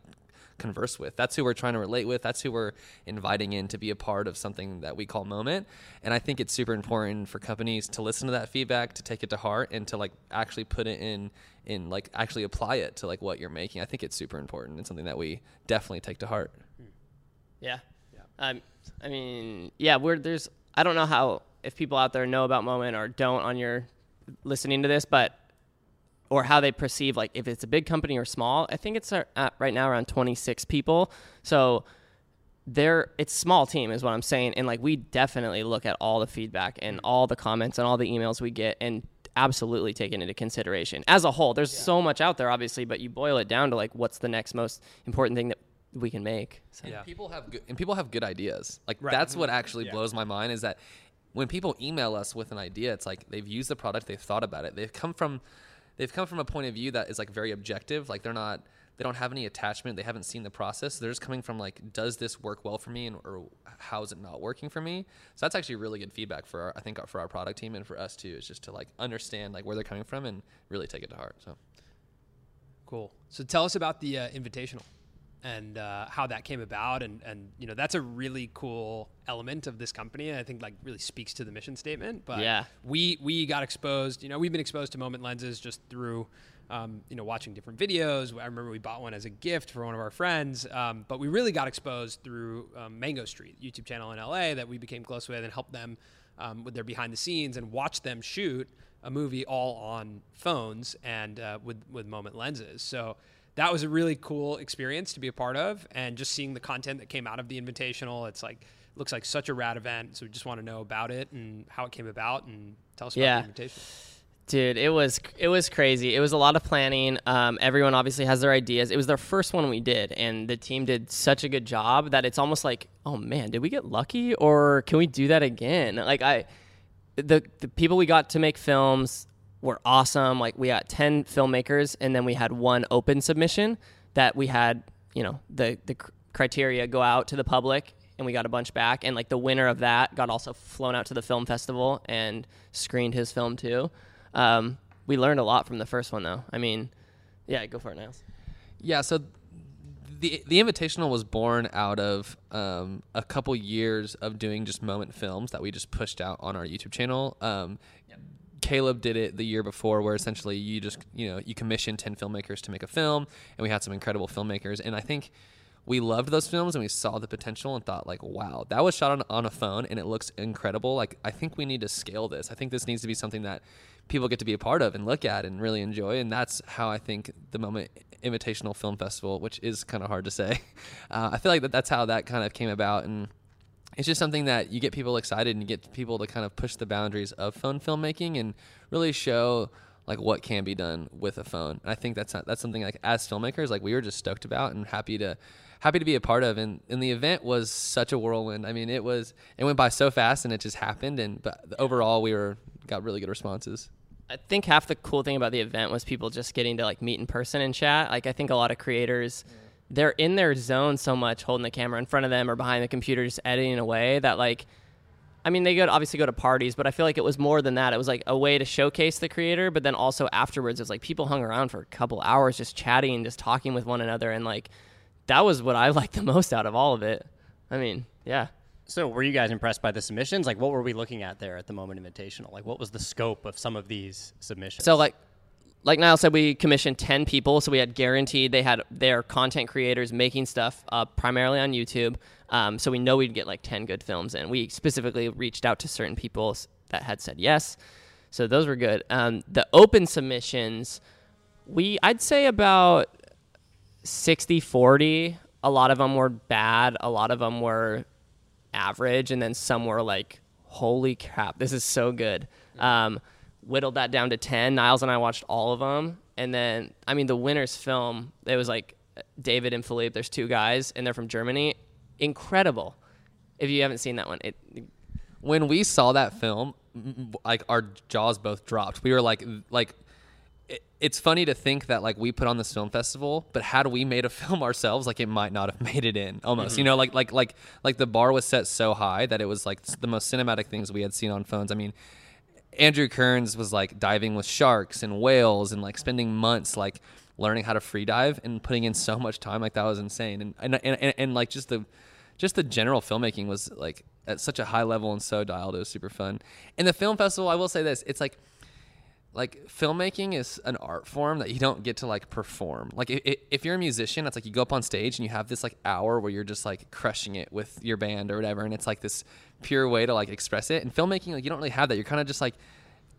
converse with. That's who we're trying to relate with. That's who we're inviting in to be a part of something that we call moment. And I think it's super important for companies to listen to that feedback, to take it to heart, and to like actually put it in in like actually apply it to like what you're making. I think it's super important and something that we definitely take to heart. Yeah. Yeah. Um, I mean, yeah, we're there's I don't know how if people out there know about Moment or don't on your listening to this, but or how they perceive like if it's a big company or small. I think it's uh, at right now around 26 people. So there it's small team is what I'm saying and like we definitely look at all the feedback and all the comments and all the emails we get and absolutely take it into consideration as a whole. There's so much out there obviously, but you boil it down to like what's the next most important thing that we can make. So. Yeah. People have good, and people have good ideas. Like Right. that's what actually blows my mind is that when people email us with an idea, it's like they've used the product, they've thought about it, they've come from they've come from a point of view that is like very objective. Like they're not they don't have any attachment, they haven't seen the process. They're just coming from like, does this work well for me, and or how is it not working for me? So that's actually really good feedback for our, I think for our product team and for us too. Is just to like understand like where they're coming from and really take it to heart. So. Cool. So tell us about the uh, invitational and uh, how that came about, and and you know that's a really cool element of this company. and I think like really speaks to the mission statement. But Yeah. we we got exposed. You know, we've been exposed to Moment lenses just through. Um, you know, watching different videos. I remember we bought one as a gift for one of our friends, um, but we really got exposed through um, Mango Street YouTube channel in LA that we became close with and helped them um, with their behind the scenes and watch them shoot a movie all on phones and uh, with with moment lenses. So that was a really cool experience to be a part of, and just seeing the content that came out of the invitational. It's like looks like such a rad event. So we just want to know about it and how it came about, and tell us Yeah. about the invitation. Dude, it was it was crazy. It was a lot of planning. Um, everyone obviously has their ideas. It was their first one we did, and the team did such a good job that it's almost like, oh man, did we get lucky, or can we do that again? Like I, the the people we got to make films were awesome. Like we got ten filmmakers, and then we had one open submission that we had, you know, the the cr- criteria go out to the public, and we got a bunch back. And like the winner of that got also flown out to the film festival and screened his film too. Um, we learned a lot from the first one, though. I mean, yeah, go for it, Niles. Yeah, so the the invitational was born out of um, a couple years of doing just moment films that we just pushed out on our YouTube channel. Um, Caleb did it the year before, where essentially you just you know you commissioned ten filmmakers to make a film, and we had some incredible filmmakers, and I think we loved those films and we saw the potential and thought like wow that was shot on, on a phone and it looks incredible like i think we need to scale this. I think this needs to be something that people get to be a part of and look at and really enjoy and that's how i think the moment invitational film festival which is kind of hard to say uh, i feel like that that's how that kind of came about and it's just something that you get people excited and you get people to kind of push the boundaries of phone filmmaking and really show like what can be done with a phone. And I think that's not, that's something like as filmmakers, like we were just stoked about and happy to happy to be a part of. And and the event was such a whirlwind. I mean, it was it went by so fast and it just happened. And but overall, we were got really good responses. I think half the cool thing about the event was people just getting to like meet in person and chat. Like I think a lot of creators they're in their zone so much holding the camera in front of them or behind the computer just editing away that like I mean they go obviously go to parties, but I feel like it was more than that. It was like a way to showcase the creator, but then also afterwards it was like people hung around for a couple hours just chatting, just talking with one another and like that was what I liked the most out of all of it. I mean, yeah. So, were you guys impressed by the submissions? Like, what were we looking at there at the Moment Invitational? Like, what was the scope of some of these submissions? So like like Niles said, we commissioned ten people, so we had guaranteed they had their content creators making stuff uh, primarily on YouTube. Um, so we know we'd get like ten good films in. We specifically reached out to certain people that had said yes, so those were good. Um, the open submissions, we I'd say about 60-40. A lot of them were bad. A lot of them were average, and then some were like, "Holy crap, this is so good." Um, whittled that down to ten. Niles and I watched all of them, and then I mean, the winners film. It was like David and Philippe. There's two guys, and they're from Germany. Incredible. If you haven't seen that one, it when we saw that film, like our jaws both dropped. We were like, like, it, it's funny to think that like we put on this film festival, but had we made a film ourselves, like it might not have made it in. Almost, mm-hmm. you know, like like like like the bar was set so high that it was like the most cinematic things we had seen on phones. I mean, Andrew Kearns was like diving with sharks and whales and like spending months like learning how to free dive and putting in so much time. Like that was insane. And and and, and, and like just the just the general filmmaking was like at such a high level and so dialed. It was super fun. And the film festival, I will say this: it's like like filmmaking is an art form that you don't get to like perform. Like if, if you're a musician, it's like you go up on stage and you have this like hour where you're just like crushing it with your band or whatever, and it's like this pure way to like express it. And filmmaking, like you don't really have that. You're kind of just like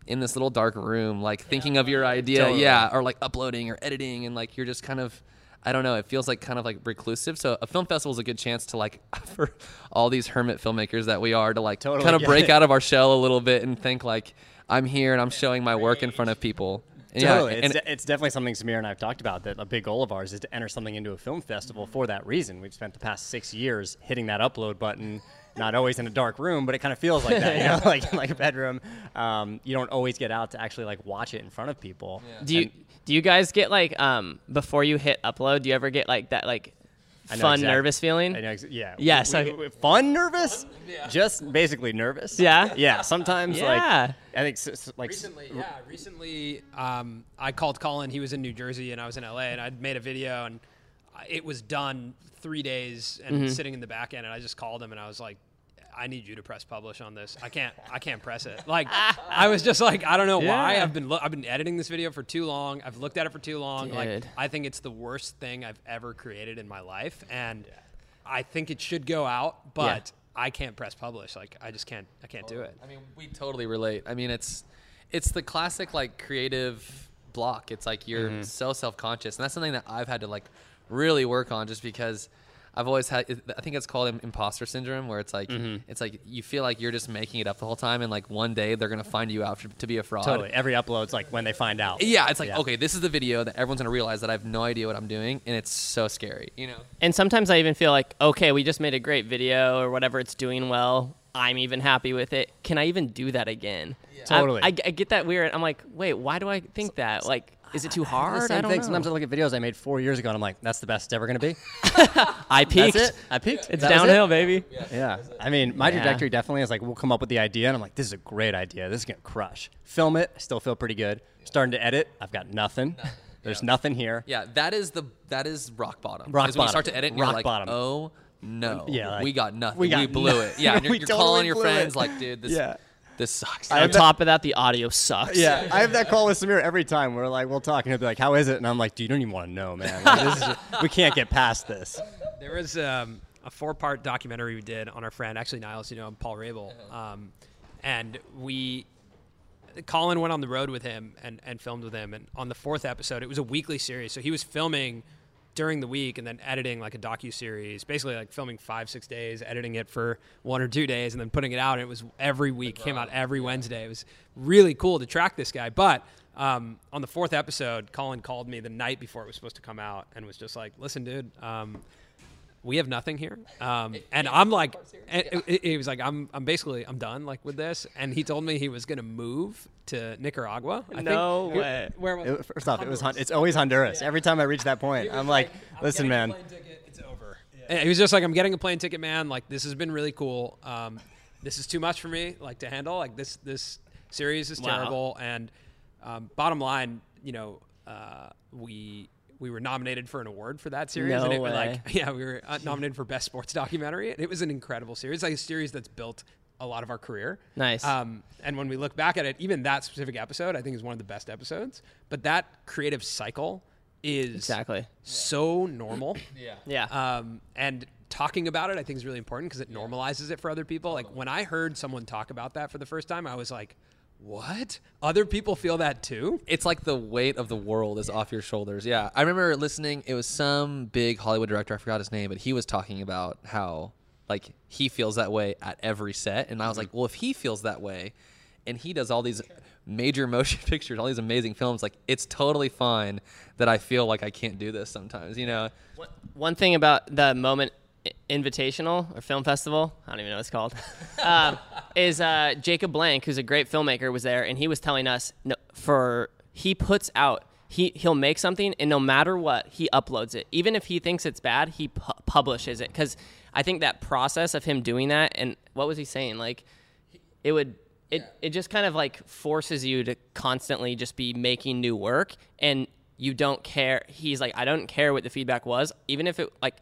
in this little dark room, like thinking of your idea, Totally. yeah, or like uploading or editing, and like you're just kind of. I don't know. It feels like kind of like reclusive. So a film festival is a good chance to like for all these hermit filmmakers that we are to like Totally kind of break it. out of our shell a little bit and think like I'm here and I'm showing my work in front of people. Yeah, Totally. it's, de- it's definitely something Samir and I have talked about that a big goal of ours is to enter something into a film festival for that reason. We've spent the past six years hitting that upload button, not always in a dark room, but it kind of feels like that, you know, like like a bedroom. Um, you don't always get out to actually like watch it in front of people. Do you do you guys get like um before you hit upload? Do you ever get like that like fun exact- nervous feeling? I know, ex- yeah. Yes, We- okay. we- fun nervous? Just basically nervous. Yeah? Yeah. Sometimes Yeah. like I think s- s- like s- Recently, yeah, recently um, I called Colin. He was in New Jersey and I was in LA, and I'd made a video, and it was done three days and Mm-hmm. sitting in the back end. And I just called him and I was like, "I need you to press publish on this. I can't, I can't press it." Like, I was just like, I don't know why. I've been, lo- I've been editing this video for too long. I've looked at it for too long. Like, I think it's the worst thing I've ever created in my life, and I think it should go out, but. I can't press publish. Like I just can't. I can't do it. I mean, we totally relate. I mean, it's it's the classic like creative block. It's like you're Mm-hmm. so self conscious, and that's something that I've had to like really work on, just because I've always had. I think it's called imposter syndrome, where it's like Mm-hmm. it's like you feel like you're just making it up the whole time, and like one day they're gonna find you out to, to be a fraud. totally every upload's like when they find out. Yeah, it's like Yeah. okay, this is the video that everyone's gonna realize that I have no idea what I'm doing, and it's so scary, you know. And sometimes I even feel like, okay, we just made a great video or whatever, it's doing well. I'm even happy with it. Can I even do that again? I'm- Totally. I, I get that weird. I'm like, wait, why do I think that? Like, is it too hard? same I don't thing. know. Sometimes I look at videos I made four years ago, and I'm like, "That's the best it's ever gonna be." I peaked. That's it. I peaked. It's That was it? downhill, baby. Yeah. I mean, my Yeah. trajectory definitely is like we'll come up with the idea, and I'm like, this is a great idea. This is gonna crush. Film it. I still feel pretty good. Starting to edit. I've got nothing. There's nothing here. Yeah, that is the that is rock bottom. Rock is when you start bottom. to edit, and Rock you're like, bottom. oh no, Yeah, like, we got nothing. we We, blew no- it. Yeah, and you're, We you're totally calling your blew friends it. like, dude, this Yeah. This sucks. On top of that, the audio sucks. Yeah, I have that call with Samir every time. We're like, we'll talk, and he'll be like, "How is it?" And I'm like, "Dude, you don't even want to know, man. Like, this is we can't get past this." There was um, a four-part documentary we did on our friend, actually Niles, you know, Paul Rabil, Uh-huh. um, and we. Colin went on the road with him and, and filmed with him, and on the fourth episode, it was a weekly series, so he was filming during the week and then editing like a docu series, basically like filming five six days, editing it for one or two days, and then putting it out. And it was every week, came out every Wednesday. It was really cool to track this guy, but. Um, on the fourth episode, Colin called me the night before it was supposed to come out and was just like, "Listen, dude, um, we have nothing here. Um, and I'm like, and it- he was like, I'm, I'm basically, I'm done like with this. And he told me he was going to move to Nicaragua. I No think. way. Where was It- first off, it was Hon- it's always Honduras. Every time I reach that point, I'm like, "Listen, man, It's over. And he was just like, I'm getting a plane ticket, man. Like, this has been really cool. Um, this is too much for me, like to handle. Like this, this series is Wow. terrible. And um, bottom line, you know, uh, we we were nominated for an award for that series. No and it, way. Like, yeah, we were uh, nominated for best sports documentary. And it was an incredible series, like a series that's built a lot of our career. Nice. Um, and when we look back at it, even that specific episode, I think is one of the best episodes. But that creative cycle is Exactly. so normal. Yeah. Um, and talking about it, I think, is really important because it normalizes it for other people. Like when I heard someone talk about that for the first time, I was like, "What? Other people feel that too?" it's like the weight of the world is off your shoulders. Yeah, I remember listening. It was some big Hollywood director. I forgot his name, but he was talking about how like he feels that way at every set, and I was mm-hmm. like, well, if he feels that way, and he does all these major motion pictures, all these amazing films, like it's totally fine that I feel like I can't do this sometimes. You know? One thing about the Moment I- Invitational or Film Festival, I don't even know what it's called, um, is uh, Jacob Blank, who's a great filmmaker, was there, and he was telling us no, for he puts out he he'll make something, and no matter what, he uploads it. Even if he thinks it's bad, he pu- publishes it because I think that process of him doing that, and what was he saying? Like, it would it it just kind of like forces you to constantly just be making new work and you don't care he's like i don't care what the feedback was even if it like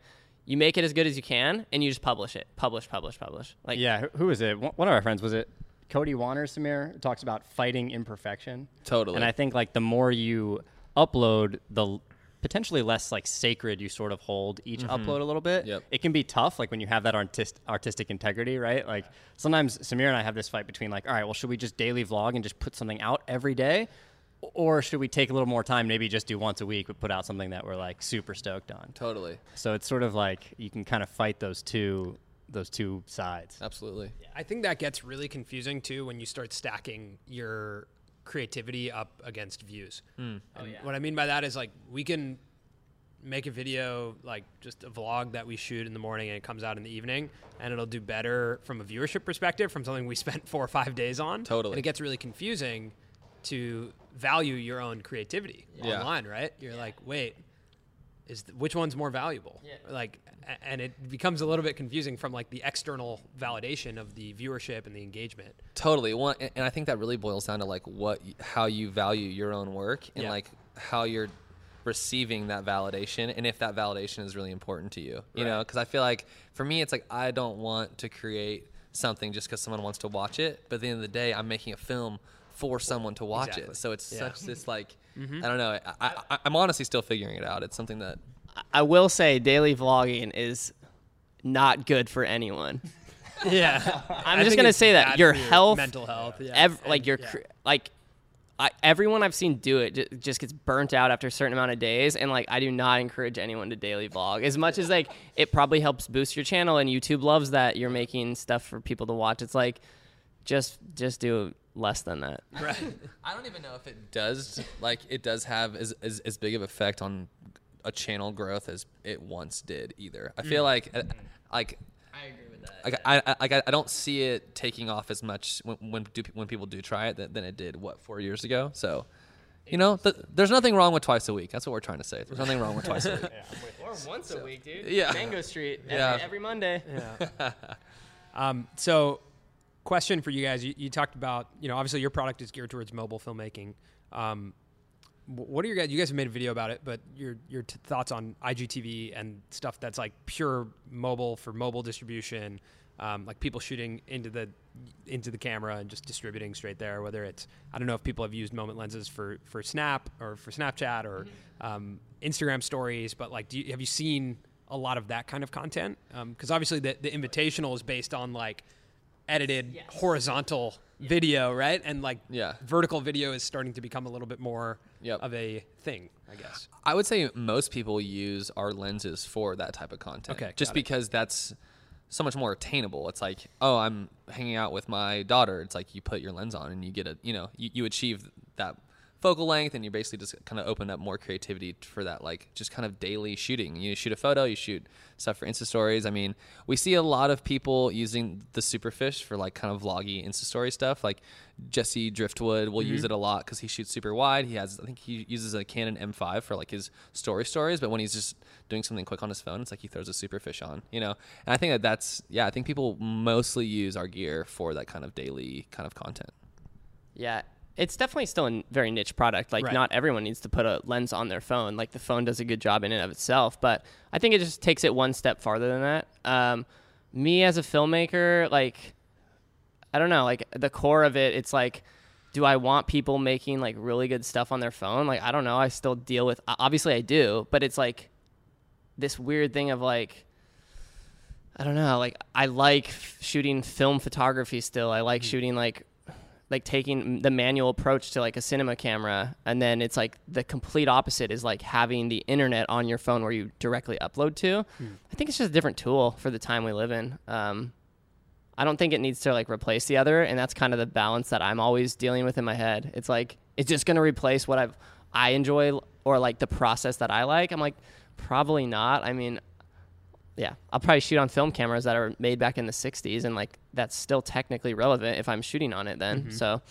you make it as good as you can and you just publish it publish publish publish like Yeah, who- who was it? One one of our friends was it Cody Wanner Samir talks about fighting imperfection. Totally. And I think like the more you upload, the potentially less like sacred you sort of hold each mm-hmm. upload a little bit. Yep. It can be tough like when you have that artist, artistic integrity, right? Like sometimes Samir and I have this fight between like, all right, well, should we just daily vlog and just put something out every day? Or should we take a little more time, maybe just do once a week, but put out something that we're like super stoked on? Totally. So it's sort of like you can kind of fight those two those two sides. Absolutely. I think that gets really confusing too when you start stacking your creativity up against views. Hmm. And oh, What I mean by that is like we can make a video like just a vlog that we shoot in the morning and it comes out in the evening and it'll do better from a viewership perspective from something we spent four or five days on. Totally. And it gets really confusing to value your own creativity Yeah. online, right? You're like, wait, is th- which one's more valuable? Like, a- and it becomes a little bit confusing from like the external validation of the viewership and the engagement. Totally. One, and I think that really boils down to like what, how you value your own work and Yeah. like how you're receiving that validation and if that validation is really important to you. You know, because I feel like for me, it's like I don't want to create something just because someone wants to watch it. But at the end of the day, I'm making a film for someone to watch Exactly. it. So it's Yeah. such this mm-hmm. like, mm-hmm. I don't know. I, I, I'm honestly still figuring it out. It's something that i will say daily vlogging is not good for anyone Yeah, i'm just gonna say that your health mental health, yeah, ev- and- like your yeah. cr- like I, everyone I've seen do it ju- just gets burnt out after a certain amount of days, and like I do not encourage anyone to daily vlog. As much as like it probably helps boost your channel, and YouTube loves that you're making stuff for people to watch. It's like just just do less than that. right. I don't even know if it does like it does have as, as, as big of effect on a channel growth as it once did either. I feel like uh, like I agree with that. like I, I like I I don't see it taking off as much when when, do, when people do try it than, than it did what four years ago. So, you know, th- there's nothing wrong with twice a week. That's what we're trying to say. There's nothing wrong with twice a week. Or once a week, dude. Yeah. Mango Street. Every, Yeah. every Monday. Yeah. um, so, question for you guys: you, you talked about, you know, obviously your product is geared towards mobile filmmaking. Um, what are your guys? You guys have made a video about it, but your your t- thoughts on IGTV and stuff that's like pure mobile for mobile distribution, um, like people shooting into the into the camera and just distributing straight there. Whether it's I don't know if people have used moment lenses for for Snap or for Snapchat or um, Instagram stories, but like, do you, have you seen a lot of that kind of content? Because obviously the the invitational is based on like edited horizontal video, right? And like Yeah. vertical video is starting to become a little bit more Yep. of a thing, I guess. I would say most people use our lenses for that type of content. Okay, Just got it. because that's so much more attainable. It's like, oh, I'm hanging out with my daughter. It's like you put your lens on and you get a, you know, you, you achieve that focal length and you basically just kind of open up more creativity for that, like just kind of daily shooting. You shoot a photo, you shoot stuff for Insta stories. I mean, we see a lot of people using the Superfish for like kind of vloggy Insta story stuff. Like Jesse Driftwood will Mm-hmm. use it a lot because he shoots super wide. He has, I think he uses a Canon M5 for like his story stories, but when he's just doing something quick on his phone, it's like he throws a Superfish on, you know? And I think that that's, yeah, I think people mostly use our gear for that kind of daily kind of content. Yeah, it's definitely still a very niche product. Like, Right. not everyone needs to put a lens on their phone. Like, the phone does a good job in and of itself, but I think it just takes it one step farther than that. Um, me as a filmmaker, like, I don't know, like the core of it, it's like, do I want people making like really good stuff on their phone? Like, I don't know. I still deal with, obviously, I do, but it's like this weird thing of like, I don't know. Like I like shooting film photography still. I like shooting like like taking the manual approach to like a cinema camera and then it's like the complete opposite is like having the internet on your phone where you directly upload to. I think it's just a different tool for the time we live in. Um, I don't think it needs to like replace the other, and that's kind of the balance that I'm always dealing with in my head. It's like it's just gonna replace what I've I enjoy or like the process that I like. I'm like probably not. I mean, yeah, I'll probably shoot on film cameras that are made back in the 60s, and like that's still technically relevant if I'm shooting on it then. So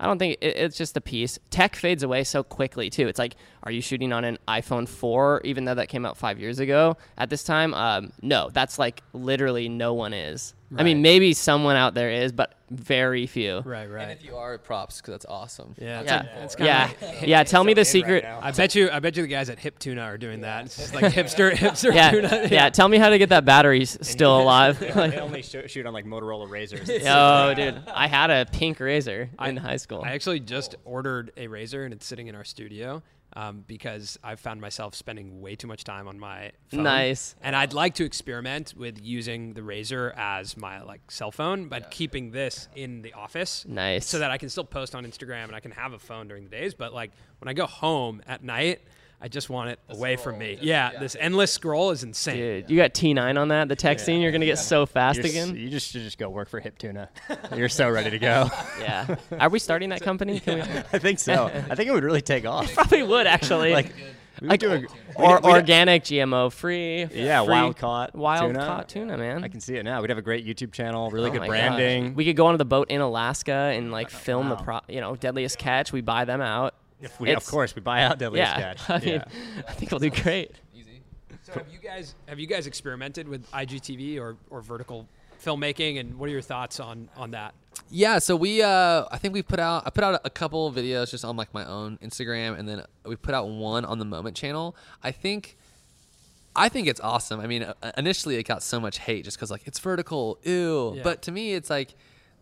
I don't think it, it's just a piece. Tech fades away so quickly too. It's like, are you shooting on an iPhone 4, even though that came out five years ago? At this time, um, no, that's like literally no one is. I mean, maybe someone out there is, but very few. Right, right. And if you are, props because that's awesome. Yeah, it's Yeah, like- it's kinda yeah, like- yeah. Tell me the so in right secret. I bet you. I bet you the guys at Hip Tuna are doing that. It's just like hipster, hipster Yeah, tuna. yeah. Tell me how to get that battery still alive. they Like, only shoot, shoot on like Motorola razors. oh, dude, I had a pink razor in high school. I actually just ordered a razor and it's sitting in our studio um, because I've found myself spending way too much time on my phone. Nice. And I'd like to experiment with using the razor as my like cell phone, but keeping this in the office. Nice. So that I can still post on Instagram and I can have a phone during the days. But like when I go home at night, I just want it away from me. Yeah, this endless scroll is insane. Dude, you got T9 on that, the texting. You're gonna get so fast You're s- again. You just should just go work for Hip Tuna. You're so ready to go. Yeah. Are we starting that company? Can we? I think so. I think it would really take off. Probably would actually. Like, we would do a- or we'd- we'd- organic, GMO free. Yeah, free- wild caught wild tuna. caught tuna, man. I can see it now. We'd have a great YouTube channel, really Oh good branding. gosh. We could go onto the boat in Alaska and like film the pro, you know, deadliest catch. We buy them out. If we, of course, we buy out Deadliest Yeah, Catch. I mean, yeah. I think we'll do great. Easy. So have you guys have you guys experimented with IGTV or, or vertical filmmaking and what are your thoughts on on that? Yeah, so we uh I think we put out I put out a couple of videos just on like my own Instagram and then we put out one on the Moment channel. I think I think it's awesome. I mean, uh, initially it got so much hate just cuz like it's vertical, ew. Yeah. But to me it's like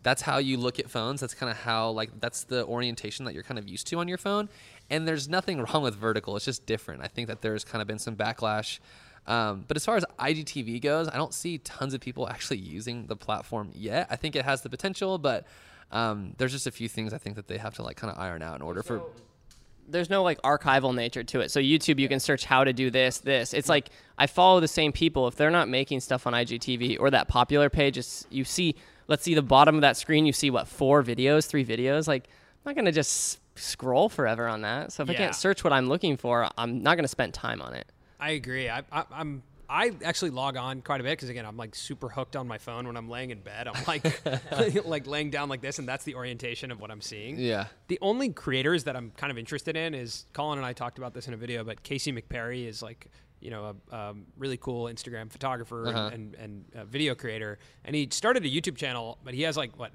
that's how you look at phones. That's kind of how like that's the orientation that you're kind of used to on your phone. And there's nothing wrong with vertical. It's just different. I think that there's kind of been some backlash. Um, but as far as IGTV goes, I don't see tons of people actually using the platform yet. I think it has the potential, but um, there's just a few things I think that they have to like kind of iron out in order for. there's no like archival nature to it. So YouTube, you can search how to do this, this. It's like I follow the same people. If they're not making stuff on IGTV or that popular page, it's, you see, let's see the bottom of that screen. You see what four videos, three videos. Like I'm not gonna just scroll forever on that. So if I can't search what I'm looking for, I'm not gonna spend time on it. I agree. I, I, I'm I actually log on quite a bit because again I'm like super hooked on my phone when I'm laying in bed. I'm like like laying down like this, and that's the orientation of what I'm seeing. Yeah. The only creators that I'm kind of interested in is Colin and I talked about this in a video, but Casey McPerry is like you know a um, really cool Instagram photographer and- Uh-huh. and, and, uh, video creator, and he started a YouTube channel, but he has like what.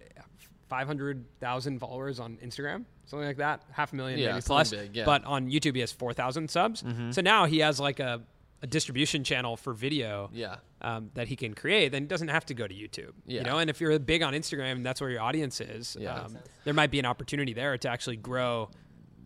500,000 followers on Instagram, something like that, half a million Yeah, maybe plus. big, yeah. But on YouTube, he has 4,000 subs. So now he has like a, a distribution channel for video Yeah. um, that he can create. Then he doesn't have to go to YouTube. Yeah. You know, and if you're big on Instagram and that's where your audience is, Yeah. um, there might be an opportunity there to actually grow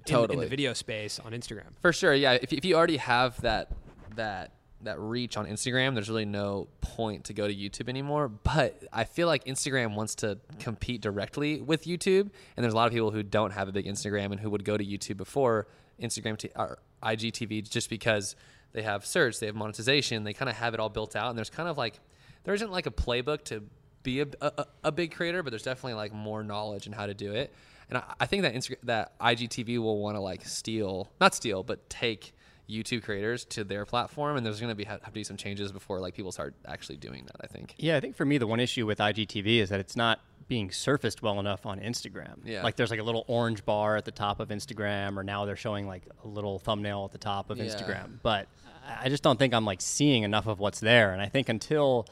in, in the video space on Instagram. For sure, yeah. If, if you already have that that that reach on Instagram, there's really no point to go to YouTube anymore. But I feel like Instagram wants to compete directly with YouTube, and there's a lot of people who don't have a big Instagram and who would go to YouTube before Instagram t- or IGTV just because they have search, they have monetization, they kind of have it all built out, and there's kind of like there isn't like a playbook to be a, a, a big creator, but there's definitely like more knowledge in how to do it. And I, I think that Insta- that IGTV will want to like steal, not steal, but take YouTube creators to their platform, and there's going to be have to be some changes before like people start actually doing that. I think. Yeah, I think for me the one issue with IGTV is that it's not being surfaced well enough on Instagram. Yeah. Like there's like a little orange bar at the top of Instagram, or now they're showing like a little thumbnail at the top of Yeah. Instagram. But I- I just don't think I'm like seeing enough of what's there. And I think until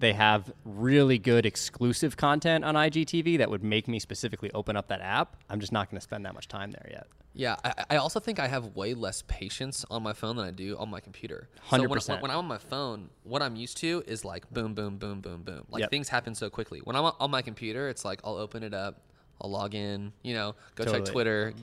they have really good exclusive content on IGTV that would make me specifically open up that app, I'm just not going to spend that much time there yet. Yeah, I, I also think I have way less patience on my phone than I do on my computer. So when, 100%. when I'm on my phone, what I'm used to is like boom, boom, boom, boom, boom. Like Yep. things happen so quickly. When I'm on- on my computer, it's like I'll open it up, I'll log in, you know, go check Totally. Twitter.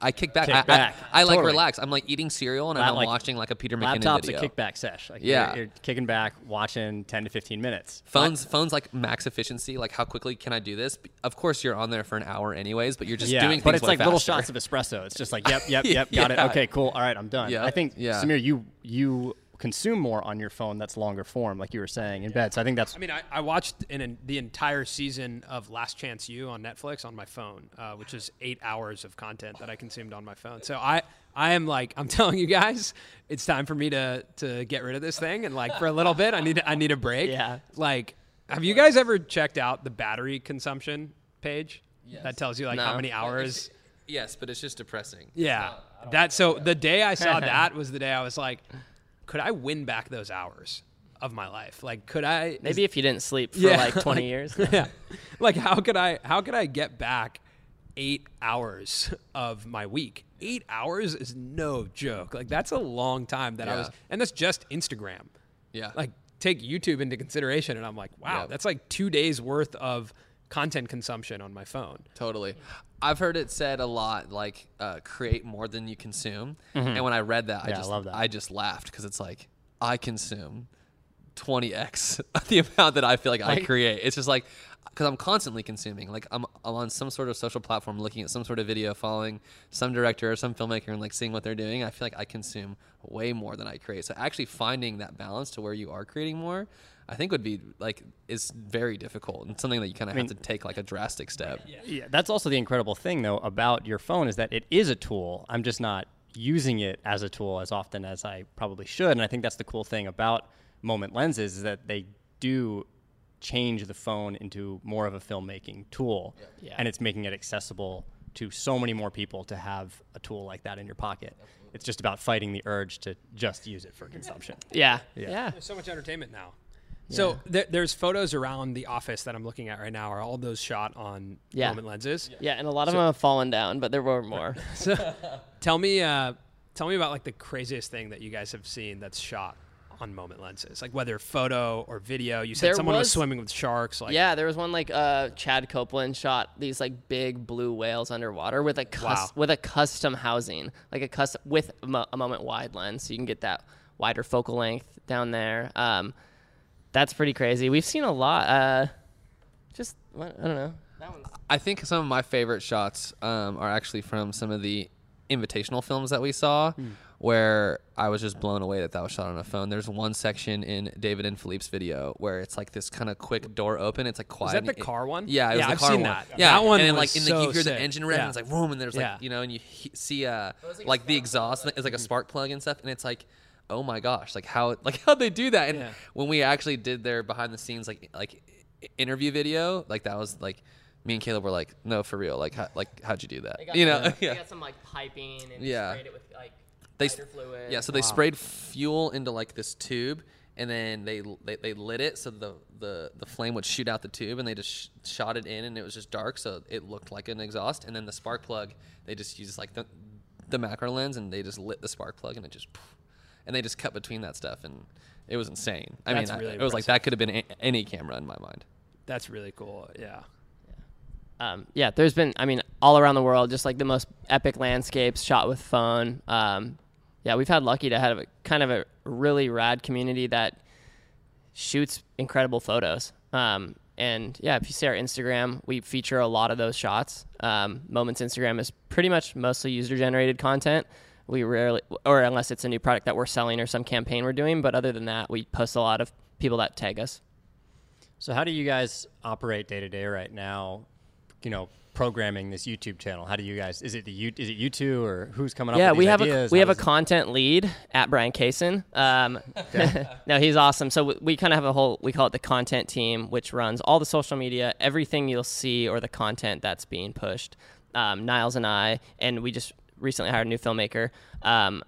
I kick back. Kick I, I- back. I, like Totally. relax. I'm like eating cereal and Not I'm like watching like a Peter McKinnon Laptop's video. a kickback sesh. Like Yeah. you're, you're kicking back, watching 10 to 15 minutes. Phones, phones like max efficiency. Like how quickly can I do this? Of course, you're on there for an hour anyways, but you're just yeah, doing. but it's like little shots of espresso. It's just like, yep, yep, yep, got Yeah. it. Okay, cool. All right, I'm done. Yeah. I think Yeah. Samir, you you consume more on your phone that's longer form, like you were saying in bed. So I think that's I mean, I, I watched in an, the entire season of Last Chance U on Netflix on my phone, uh, which is eight hours of content that I consumed on my phone. So I, I am like, I'm telling you guys, it's time for me to to get rid of this thing, and like for a little bit, I need I need a break. Yeah. Like, have you guys ever checked out the battery consumption page? That tells you like how many hours. Yes, but it's just depressing. Yeah, that so the day I saw that was the day I was like, could I win back those hours of my life. Like, could I Maybe if you didn't sleep for Yeah. like 20 years. yeah. Like how could I how could I get back eight hours of my week? Eight hours is no joke. Like that's a long time that I was and that's just Instagram. Yeah. Like take YouTube into consideration and I'm like, wow, Yeah. that's like two days worth of content consumption on my phone. Totally. I've heard it said a lot, like uh, create more than you consume. And when I read that, I Yeah, I just love that. I just laughed because it's like I consume 20x the amount that I feel like, I create. It's just like because I'm constantly consuming. Like I'm, I'm on some sort of social platform, looking at some sort of video, following some director or some filmmaker, and like seeing what they're doing. I feel like I consume way more than I create. So actually finding that balance to where you are creating more. I think would be like is very difficult and something that you kind of mean- have to take like a drastic step. Yeah, that's also the incredible thing though about your phone is that it is a tool. I'm just not using it as a tool as often as I probably should. And I think that's the cool thing about moment lenses is that they do change the phone into more of a filmmaking tool. Yeah. And it's making it accessible to so many more people to have a tool like that in your pocket. It's just about fighting the urge to just use it for consumption. Yeah. Yeah. Yeah. There's so much entertainment now. So there, there's photos around the office that I'm looking at right now. Are all those shot on Yeah. moment lenses? Yeah, and a lot of them have fallen down, but there were more. So Tell me, uh, tell me about like the craziest thing that you guys have seen that's shot on moment lenses, like whether photo or video. You said There someone was, was- swimming with sharks. Like, yeah, there was one like uh, Chad Copeland shot these like big blue whales underwater with a cus- Wow. with a custom housing, like a custom with a, mo- a moment wide lens, so you can get that wider focal length down there. Um, that's pretty crazy. We've seen a lot. Uh, just I don't know. That one's I think some of my favorite shots um, are actually from some of the invitational films that we saw, Hmm. where I was just blown away that that was shot on a phone. There's one section in David and Philippe's video where it's like this kind of quick door open. It's like quiet. Is that the it- car one? Yeah, it was Yeah, the I've car seen one. that. Yeah, That one and then was like and so like you hear sick. the engine rev, Yeah. and it's like boom, and there's like Yeah. you know, and you he- see uh like the exhaust, it's like a spark plug and stuff, and it's like. Oh my gosh! Like how like how they do that? And Yeah. when we actually did their behind the scenes like like interview video, like that was like me and Caleb were like, no, for real. Like how like how'd you do that? You know? They yeah. got some like piping and Yeah. sprayed it with like They fluid. yeah. So they sprayed fuel into like this tube, and then they they, they lit it so the, the the flame would shoot out the tube, and they just sh- shot it in, and it was just dark, so it looked like an exhaust. And then the spark plug, they just used like the the macro lens, and they just lit the spark plug, and it just. And they just cut between that stuff, and it was insane. I That's mean, I- really it was like that could have been a- any camera in my mind. that's really cool. Yeah. um, yeah, there's been, I mean, all around the world, just like the most epic landscapes shot with phone. Um, yeah, we've had lucky to have a kind of a really rad community that shoots incredible photos. Um, and yeah, if you see our Instagram, we feature a lot of those shots. Um, Moments Instagram is pretty much mostly user generated content. We rarely, or unless it's a new product that we're selling or some campaign we're doing, but other than that, we post a lot of people that tag us. So how do you guys operate day to day right now? You know, programming this YouTube channel. How do you guys? Is it the you? Is it you two or who's coming up? yeah, we have ideas? a we How have a it- content lead at Brian Kaysen. Um, no, he's awesome. So we, we kind of have a whole we call it the content team, which runs all the social media, everything you'll see or the content that's being pushed. Um, Niles and I, and we just recently hired a new filmmaker. Um,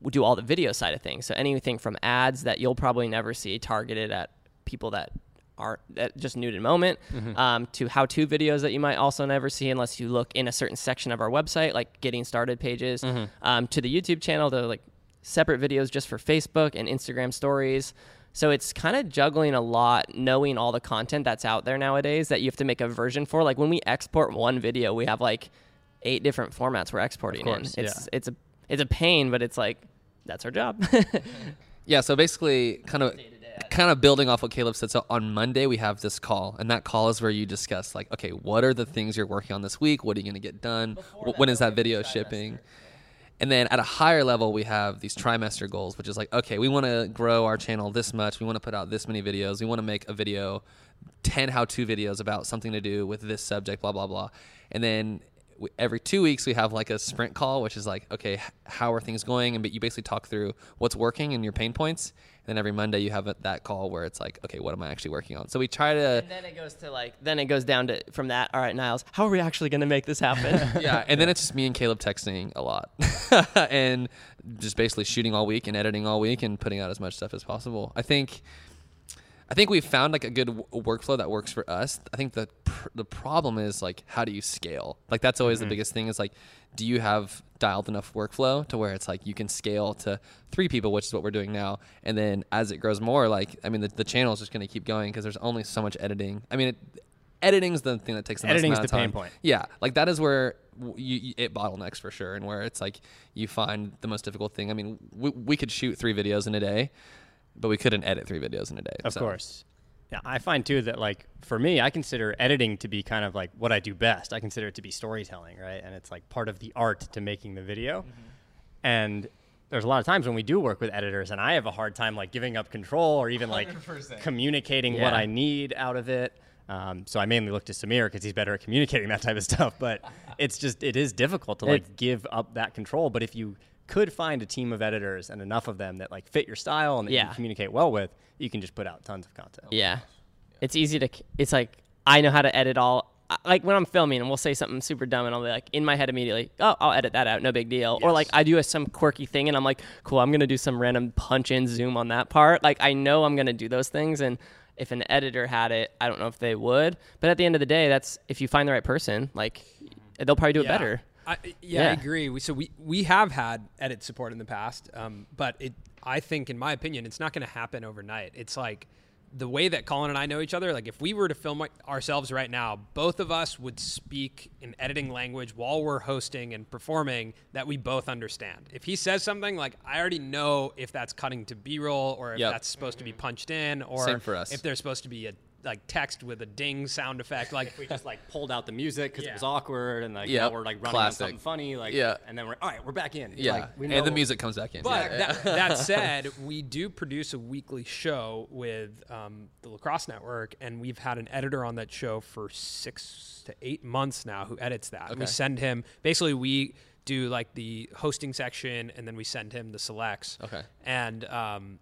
we do all the video side of things. So anything from ads that you'll probably never see targeted at people that are that just new to the moment um, to how-to videos that you might also never see unless you look in a certain section of our website like getting started pages um, to the youtube channel to like separate videos just for facebook and instagram stories so it's kind of juggling a lot knowing all the content that's out there nowadays that you have to make a version for like when we export one video we have like eight different formats we're exporting course, in it's yeah. it's a it's a pain but it's like that's our job Yeah, so basically, kind of, kind of building off what Caleb said. So on Monday we have this call, and that call is where you discuss like, okay, what are the things you're working on this week? What are you going to get done? Wh- when is that video shipping? And then at a higher level, we have these trimester goals, which is like, okay, we want to grow our channel this much. We want to put out this many videos. We want to make a video, 10 how to videos about something to do with this subject, blah, blah, blah. And then we, every two weeks, we have like a sprint call, which is like, okay, how are things going? And but you basically talk through what's working and your pain points. And then every Monday, you have a, that call where it's like, okay, what am I actually working on? So we try to. And then it goes to like, then it goes down to from that. All right, Niles, how are we actually going to make this happen? yeah, and then it's just me and Caleb texting a lot, and just basically shooting all week and editing all week and putting out as much stuff as possible. I think I think we've found like a good w- workflow that works for us. I think the pr- the problem is like how do you scale? Like that's always the mm-hmm. biggest thing. Is like, do you have dialed enough workflow to where it's like you can scale to three people, which is what we're doing now, and then as it grows more, like I mean, the, the channel is just going to keep going because there's only so much editing. I mean, it, editing's the thing that takes the Editing's most amount the of pain point. Yeah, like that is where you, you, it bottlenecks for sure, and where it's like you find the most difficult thing. I mean, we, we could shoot three videos in a day, but we couldn't edit three videos in a day. Of so. course. Yeah, I find too that like for me, I consider editing to be kind of like what I do best. I consider it to be storytelling, right? And it's like part of the art to making the video. Mm-hmm. And there's a lot of times when we do work with editors, and I have a hard time like giving up control or even like communicating what I need out of it. Um, so I mainly look to Samir because he's better at communicating that type of stuff. But it's just it is difficult to like It- give up that control. But if you could find a team of editors and enough of them that like fit your style and that you Yeah. can communicate well with, you can just put out tons of content. Yeah. It's easy to, it's like, I know how to edit all, like when I'm filming and we'll say something super dumb and I'll be like, in my head immediately, oh, I'll edit that out, no big deal. Or like I do a, some quirky thing and I'm like, cool, I'm going to do some random punch in zoom on that part. Like I know I'm going to do those things. And if an editor had it, I don't know if they would. But at the end of the day, that's, if you find the right person, like they'll probably do it Yeah. better. I, yeah, I agree. We, so we we have had edit support in the past, um, but it I think, in my opinion, it's not going to happen overnight. It's like the way that Colin and I know each other. Like if we were to film ourselves right now, both of us would speak in editing language while we're hosting and performing that we both understand. If he says something, like I already know if that's cutting to B-roll or if Yep. that's supposed to be punched in or Same for us. if there's supposed to be a like text with a ding sound effect. Like we just like pulled out the music because Yeah. it was awkward and like Yep. now we're like running Classic. on something funny like Yeah. and then we're all right we're back in Yeah, like, we and the music comes back in. But Yeah. that, that said, we do produce a weekly show with um, the Lacrosse Network, and we've had an editor on that show for six to eight months now who edits that. We send him, basically, we do like the hosting section, and then we send him the selects. Okay. And um,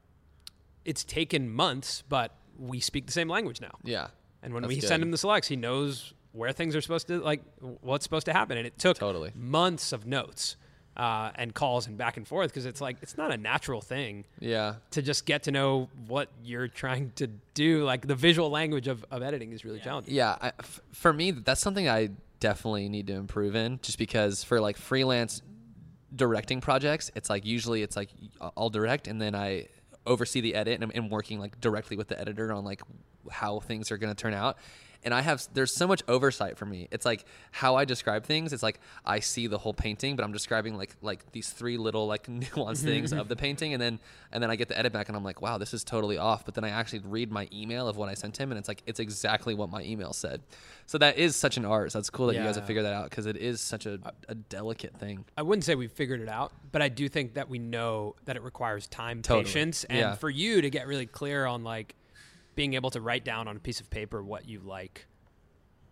it's taken months, but we speak the same language now. yeah. And when we good. send him the selects, he knows where things are supposed to like what's supposed to happen. And it took Totally. months of notes uh, and calls and back and forth because it's like it's not a natural thing Yeah. to just get to know what you're trying to do. Like the visual language of, of editing is really challenging. Yeah, I, f- for me, that's something I definitely need to improve in. Just because for like freelance directing projects, it's like usually it's like I'll direct and then I oversee the edit and and working like directly with the editor on like how things are going to turn out. And I have there's so much oversight for me. It's like how I describe things. It's like I see the whole painting, but I'm describing like like these three little like nuanced things mm-hmm. of the painting, and then and then I get the edit back, and I'm like, wow, this is totally off. But then I actually read my email of what I sent him, and it's like it's exactly what my email said. So that is such an art. So that's cool that you guys have figured that out because it is such a, a delicate thing. I wouldn't say we figured it out, but I do think that we know that it requires time, Totally. patience, and Yeah. for you to get really clear on like being able to write down on a piece of paper what you like,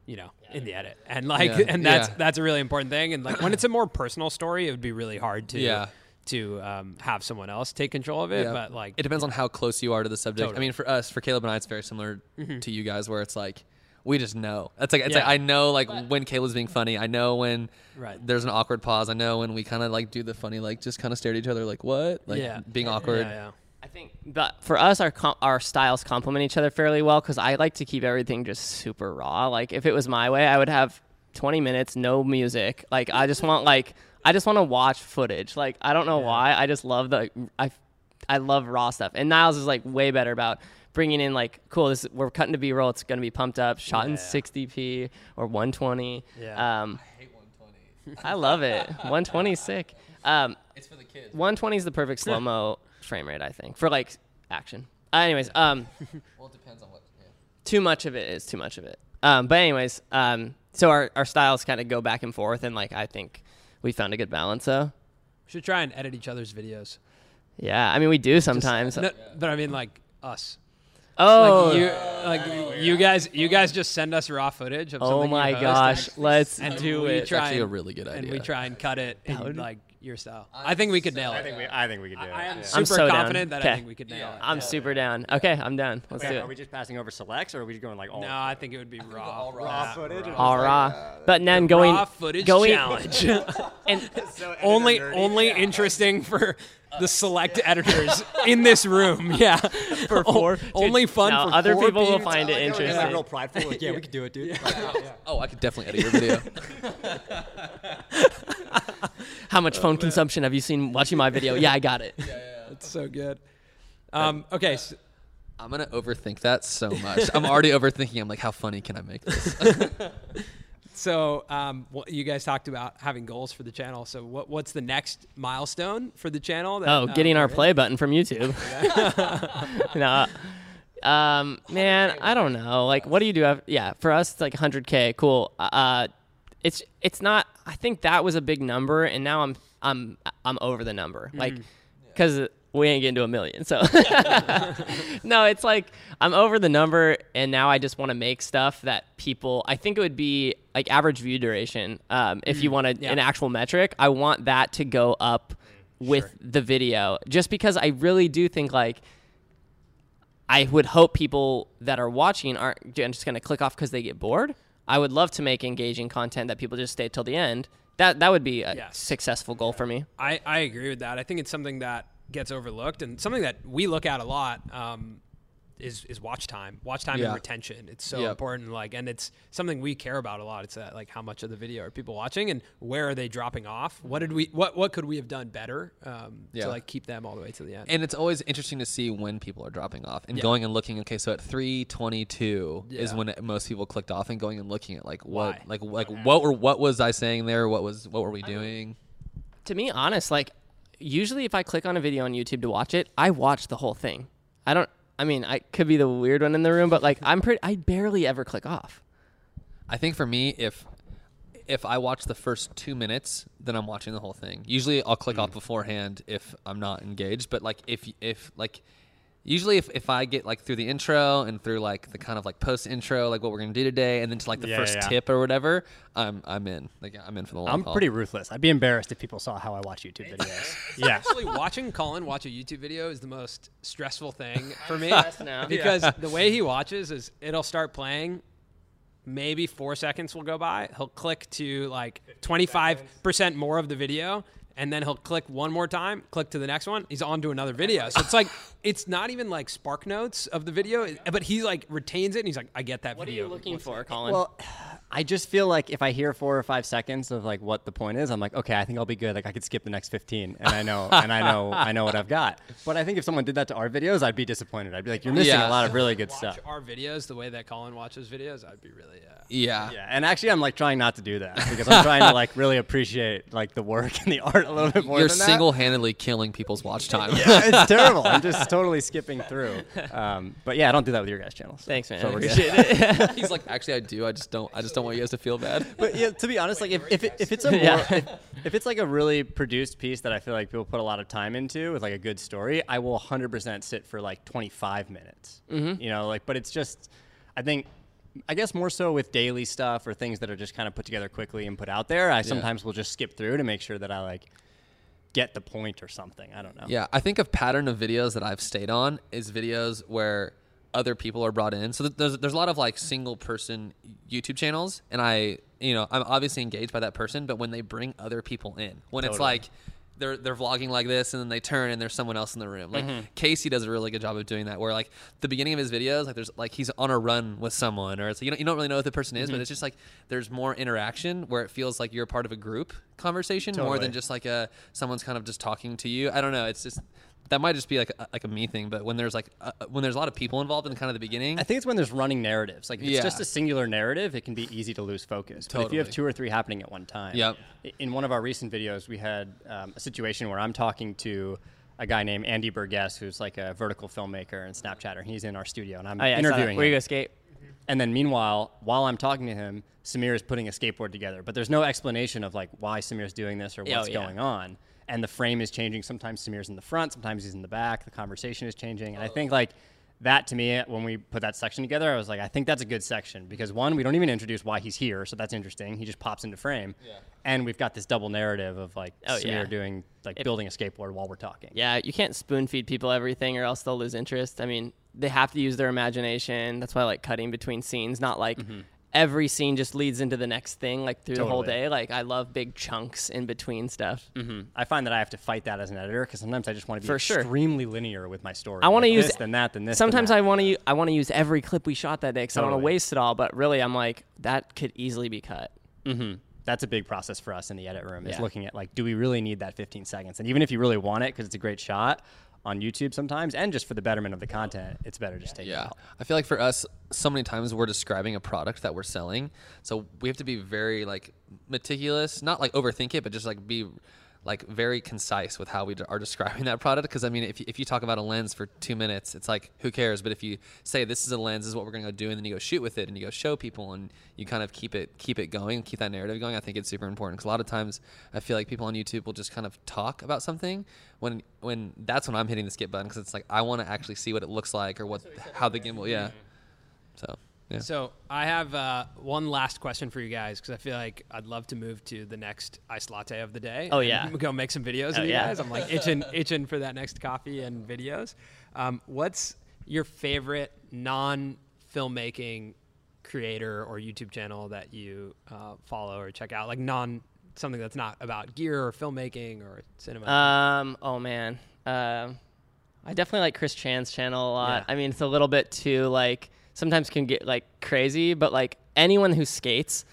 you know, in the edit, and like, Yeah. and that's Yeah. that's a really important thing. And like when it's a more personal story, it would be really hard to Yeah. to um, have someone else take control of it. Yeah. But like, it depends on how close you are to the subject. I Totally. Mm-hmm. mean, for us, for Caleb and I, it's very similar to you guys, where it's like we just know. It's like it's like I know like when Caleb's being funny. I know when Right. there's an awkward pause. I know when we kind of like do the funny, like just kind of stare at each other, like what, like yeah, being awkward. Yeah, yeah. I think, but for us, our com- our styles complement each other fairly well because I like to keep everything just super raw. Like if it was my way, I would have 20 minutes, no music. Like I just want like I just want to watch footage. Like I don't know why, I just love the I I love raw stuff. And Niles is like way better about bringing in like cool. This we're cutting to B roll. It's gonna be pumped up, shot in 60p or 120. Yeah. Um, I love it. 120 is sick. Um, It's for the kids. 120 is the perfect slow mo frame rate, I think, for like action. Uh, anyways, um, Well, it depends on what. Yeah. too much of it is too much of it. Um, but anyways, um, so our, our styles kind of go back and forth, and like I think we found a good balance. So We should try and edit each other's videos. yeah, I mean we do sometimes. No, but I mean, like us. oh, Like you, like you guys, you guys just send us raw footage of oh something. my you host, gosh, let's and do we it. try actually a and- really good idea. And we try and cut it in would- like your style. I think we could nail it. I think we, I think we could do it. I am yeah. super I'm so down. confident that I think we could nail it. I'm super down. Okay, I'm done. Let's Okay, do are we just passing over selects, or are we just going like all? No, I think it would be raw. raw footage. All raw. Uh, but then going raw footage going challenge. and only only interesting for uh, the select editors in this room. Yeah, for oh, four- only fun no, for other four people will find it Like, interesting. real prideful. Like, yeah, we could do it, dude. Oh, I could definitely edit your video. How much phone consumption have you seen watching my video? Yeah, I got it. Yeah, it's so good. Um, okay, so, I'm gonna overthink that so much. I'm already overthinking. I'm like, how funny can I make this? so um, what, you guys talked about having goals for the channel. So what what's the next milestone for the channel? That, Oh, uh, getting our we're in? play button from YouTube. no. Um, man, I don't know. Like, what do you do? af- Yeah, for us, it's like 100k. Cool. Uh, it's it's not. I think that was a big number, and now I'm I'm I'm over the number. Like, because we ain't getting to a million. So, no, it's like I'm over the number, and now I just want to make stuff that people. I think it would be like average view duration. Um, if you want a, Yeah. an actual metric, I want that to go up with the video, just because I really do think like. I would hope people that are watching aren't just going to click off because they get bored. I would love to make engaging content that people just stay till the end. That that would be a Yes. successful goal for me. I, I agree with that. I think it's something that gets overlooked and something that we look at a lot um, is is watch time, watch time Yeah. and retention. It's so Yep. important. Like, and it's something we care about a lot. It's that like how much of the video are people watching and where are they dropping off? What did we what what could we have done better um, Yeah. to like keep them all the way to the end? and it's always interesting to see when people are dropping off and Yeah. going and looking. Okay, so at 3:22 is when it, most people clicked off and going and looking at like what, Why? like like what were what was I saying there? What was what were we doing? To be honest, like usually if I click on a video on YouTube to watch it, I watch the whole thing. I don't. I mean, I could be the weird one in the room, but like I'm pretty. I barely ever click off. I think for me, if if I watch the first two minutes, then I'm watching the whole thing. Usually, I'll click off hmm. beforehand if I'm not engaged. But like if if like usually if, if I get like through the intro and through like the kind of like post intro, like what we're gonna do today, and then to like the Yeah, first yeah. tip or whatever, I'm I'm in. Like I'm in for the long I'm haul. pretty ruthless. I'd be embarrassed if people saw how I watch YouTube videos. yeah. Actually, watching Colin watch a YouTube video is the most stressful thing for me stressed now. because the way he watches is it'll start playing. Maybe four seconds will go by. He'll click to like 25% more of the video, and then he'll click one more time, click to the next one. He's on to another video. So it's like, it's not even like spark notes of the video, but he like retains it and he's like, I get that video. What are you looking for, Colin? Well, I just feel like if I hear four or five seconds of like what the point is, I'm like, okay, I think I'll be good. Like I could skip the next 15, and I know, and I know, I know what I've got. But I think if someone did that to our videos, I'd be disappointed. I'd be like, you're missing Yeah. a lot of really good Watch stuff. our videos the way that Colin watches videos, I'd be really, uh, yeah. Yeah, and actually, I'm like trying not to do that because I'm trying to like really appreciate like the work and the art a little bit more. You're than single-handedly killing people's watch time. Yeah, it's terrible. I'm just totally skipping through. Um, but yeah, I don't do that with your guys' channels. Thanks, man. So I we're good. appreciate it. He's like, actually, I do. I just don't. I just don't want you guys to feel bad. But yeah, to be honest, like if, if, it, if it's a more, Yeah. if, if it's like a really produced piece that I feel like people put a lot of time into with like a good story, I will 100% sit for like 25 minutes. Mm-hmm. You know, like but it's just I think I guess more so with daily stuff or things that are just kind of put together quickly and put out there, I sometimes will just skip through to make sure that I like get the point or something. I don't know. Yeah, I think a pattern of videos that I've stayed on is videos where other people are brought in. So there's there's a lot of like single person YouTube channels, and I you know I'm obviously engaged by that person, but when they bring other people in, when it's like they're they're vlogging like this, and then they turn and there's someone else in the room. Like mm-hmm. Casey does a really good job of doing that. Where like the beginning of his videos, like there's like he's on a run with someone, or it's you know you don't really know who the person is, but mm-hmm. it's just like there's more interaction where it feels like you're part of a group conversation more than just like a someone's kind of just talking to you. I don't know. It's just that might just be like a, like a me thing, but when there's like uh, when there's a lot of people involved in kind of the beginning, I think it's when there's running narratives. Like if it's Yeah. just a singular narrative, it can be easy to lose focus. But if you have Totally. two or three happening at one time. Yep. i- In one of our recent videos, we had um, a situation where I'm talking to a guy named Andy Burgess, who's like a vertical filmmaker and Snapchatter. He's in our studio, and I'm Oh, yeah, I saw that. interviewing Where you him. go skate? And then meanwhile, while I'm talking to him, Samir is putting a skateboard together. But there's no explanation of like why Samir's doing this or what's oh, yeah. going on. And the frame is changing. Sometimes Samir's in the front, sometimes he's in the back. The conversation is changing. And I oh. think like that to me, when we put that section together, I was like, I think that's a good section because one, we don't even introduce why he's here, so that's interesting. He just pops into frame, and we've got this double narrative of like Oh, Samir yeah. doing like building a skateboard while we're talking. Yeah, you can't spoon feed people everything or else they'll lose interest. I mean, they have to use their imagination. That's why I like cutting between scenes, not like mm-hmm. Every scene just leads into the next thing like through the whole day. Like I love big chunks in between stuff. hmm I find that I have to fight that as an editor because sometimes I just want to be For sure. extremely linear with my story. I want to Like use this, then that, then this. Sometimes. I want to. I want to use every clip we shot that day because I don't want to waste it all. But really, I'm like that could easily be cut. hmm That's a big process for us in the edit room is Yeah. looking at like, do we really need that 15 seconds? And even if you really want it because it's a great shot on YouTube sometimes, and just for the betterment of the content, it's better just take it Yeah. out. I feel like for us, so many times we're describing a product that we're selling. So we have to be very like meticulous, not like overthink it, but just like be like very concise with how we d- are describing that product. Because I mean, if you, if you talk about a lens for two minutes, it's like who cares? But if you say this is a lens, this is what we're going to do, and then you go shoot with it, and you go show people, and you kind of keep it keep it going, keep that narrative going. I think it's super important because a lot of times I feel like people on YouTube will just kind of talk about something when when that's when I'm hitting the skip button because it's like I want to actually see what it looks like or what how the gimbal yeah. So yeah. So I have uh, one last question for you guys because I feel like I'd love to move to the next iced latte of the day. Oh, yeah. go make some videos Oh, yeah. guys. I'm like itching, itching for that next coffee and videos. Um, what's your favorite non-filmmaking creator or YouTube channel that you uh, follow or check out? Like non something that's not about gear or filmmaking or cinema. Um. Oh man. Um. I definitely like Chris Chann's channel a lot. Yeah. I mean, it's a little bit too like sometimes can get like crazy, but like anyone who skates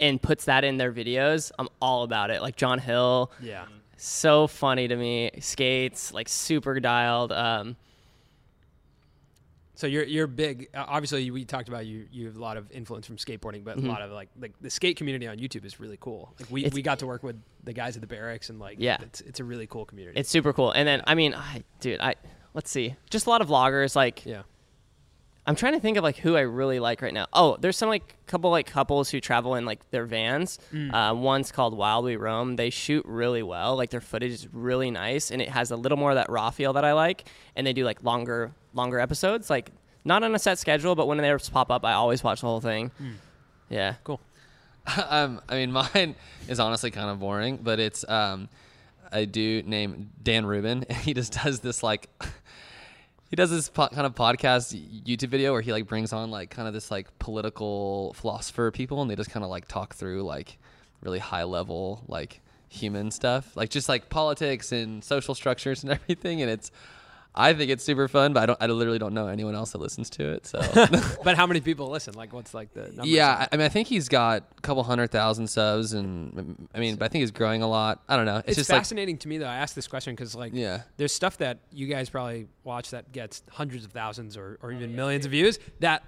and puts that in their videos, I'm all about it. Like John Hill, yeah. so funny to me. Skates like super dialed. Um. So you're you're big. Uh, obviously, we talked about you. You have a lot of influence from skateboarding, but a lot of like like the skate community on YouTube is really cool. Like we, Mm-hmm. It's- we got to work with the guys at the Berrics, and like Yeah. it's it's a really cool community. It's super cool. And then I mean, I dude, I let's see, just a lot of vloggers. Like yeah, I'm trying to think of like who I really like right now. Oh, there's some like couple like couples who travel in like their vans. Uh, one's called Wild We Roam. They shoot really well. Like their footage is really nice, and it has a little more of that raw feel that I like. And they do like longer longer episodes, like not on a set schedule, but when they pop up, I always watch the whole thing. Yeah. cool. um, I mean, mine is honestly kind of boring, but it's um, a dude named Dan Rubin, and he just does this like, he does this po- kind of podcast YouTube video where he like brings on like kind of this like political philosopher people, and they just kind of like talk through like really high level like human stuff, like just like politics and social structures and everything, and it's. I think it's super fun, but I don't. I literally don't know anyone else that listens to it. So But how many people listen? Like, what's like the yeah, I mean, I think he's got a couple hundred thousand subs, and I mean, but I think he's growing a lot. I don't know. It's, It's, just like, fascinating to me though. I asked this question because like Yeah. there's stuff that you guys probably watch that gets hundreds of thousands or, Oh, or even oh, millions of views that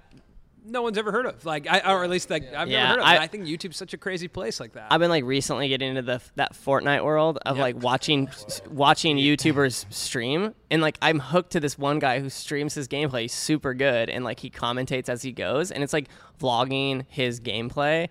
no one's ever heard of. Like I or at least like I've Yeah, never heard of. I- and I think YouTube's such a crazy place like that. I've been like recently getting into the that Fortnite world of Yeah. like watching watching YouTubers stream and like I'm hooked to this one guy who streams his gameplay super good and like he commentates as he goes and it's like vlogging his gameplay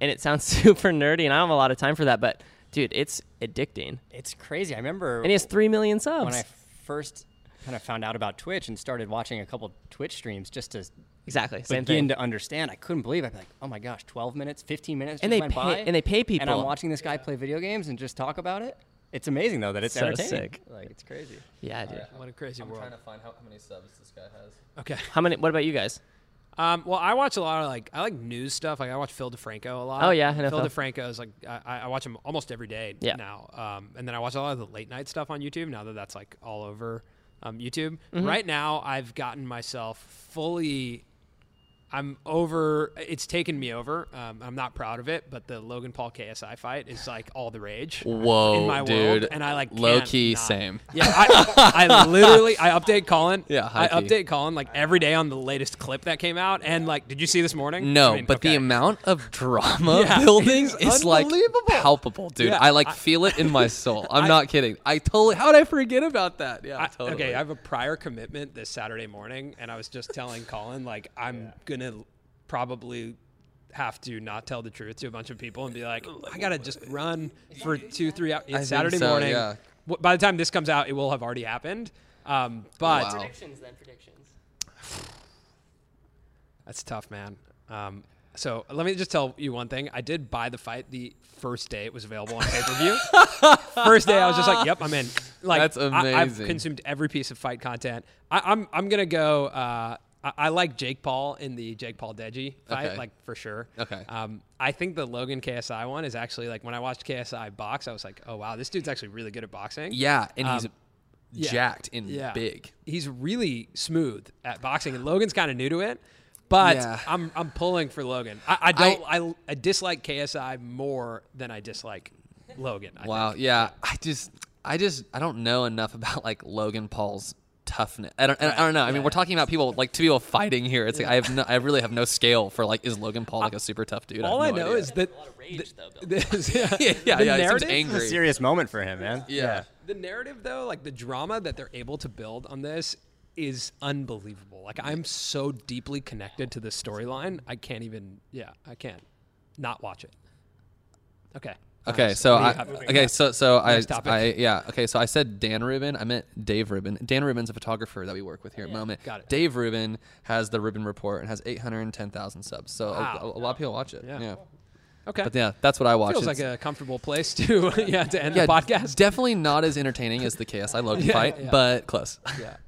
and it sounds super nerdy and I don't have a lot of time for that but dude it's addicting It's crazy. I remember and he has three million subs. when I first kind of found out about Twitch and started watching a couple Twitch streams just to exactly same begin thing. to understand. I couldn't believe. I'd be like, oh my gosh, 12 minutes, 15 minutes, And just they went pay- by, and they pay people. And. I'm watching this guy play video games and just talk about it. It's amazing though that it's So entertaining. sick. Like it's crazy. yeah, dude. what a crazy I'm world. I'm trying to find how, many subs this guy has. Okay. How many? What about you guys? Um, well, I watch a lot of like I like news stuff. Like I watch Phil DeFranco a lot. Oh, yeah, I know Phil Phil. DeFranco is like I, I watch him almost every day Yeah. now. Um, and then I watch a lot of the late night stuff on YouTube now that that's like all over um, YouTube. Mm-hmm. Right now, I've gotten myself fully. I'm over. It's taken me over. Um, I'm not proud of it, but the Logan Paul KSI fight is like all the rage. Whoa, in my world, dude. and I like Low key, not. same. Yeah, I, I literally I update Colin. Yeah, I key. update Colin like every day on the latest clip that came out. And like, did you see this morning? No, I mean, but the amount of drama Yeah, building it's is like palpable, dude. Yeah, I like I- feel it in my soul. I'm not kidding. I totally. How did I forget about that? Yeah, totally. Okay, I have a prior commitment this Saturday morning, and I was just telling Colin like I'm gonna probably have to not tell the truth to a bunch of people and be like, I gotta just run for two, three hours. It's Saturday so, morning. yeah. By the time this comes out, it will have already happened. Um, but Wow. Predictions then predictions. That's tough, man. Um, so let me just tell you one thing. I did buy the fight the first day it was available on pay per view. first day, I was just like, "Yep, I'm in." Like, That's amazing. I, have consumed every piece of fight content. I, I'm I'm gonna go. Uh, I, I like Jake Paul in the Jake Paul Deji fight, Okay. like for sure. Okay. Um, I think the Logan KSI one is actually like when I watched KSI box, I was like, "Oh wow, this dude's actually really good at boxing." Yeah, and he's Um, yeah. jacked and yeah. big. He's really smooth at boxing, and Logan's kind of new to it. But Yeah. I'm I'm pulling for Logan. I, I don't I, I dislike KSI more than I dislike Logan. I Wow. Yeah. I just, I just, I don't know enough about like Logan Paul's toughness. I don't, I don't know. I mean, we're talking about people like two people fighting here. It's like I have no, I really have no scale for like is Logan Paul like a super tough dude? All I have no know idea. is that rage, though, this, yeah, yeah, yeah, the yeah. He seems narrative, angry. It's a serious moment for him, man. Yeah. the narrative though, like the drama that they're able to build on this is unbelievable. Like I'm so deeply connected to this storyline, I can't even. Yeah, I can't not watch it. Okay. Okay, so What do you I okay, so so I, Next topic. I yeah okay, so I said Dan Rubin. I meant Dave Rubin. Dan Rubin's a photographer that we work with here at Moment. Got it. Dave Rubin has the Rubin Report and has eight hundred and ten thousand subs. So a- Wow. a, a lot of people watch it. Yeah. Yeah, Okay. but yeah, that's what I watch. Feels It's- like a comfortable place to yeah to end yeah, the podcast. Definitely not as entertaining as the KSI Logan Yeah, fight, yeah. but close. yeah.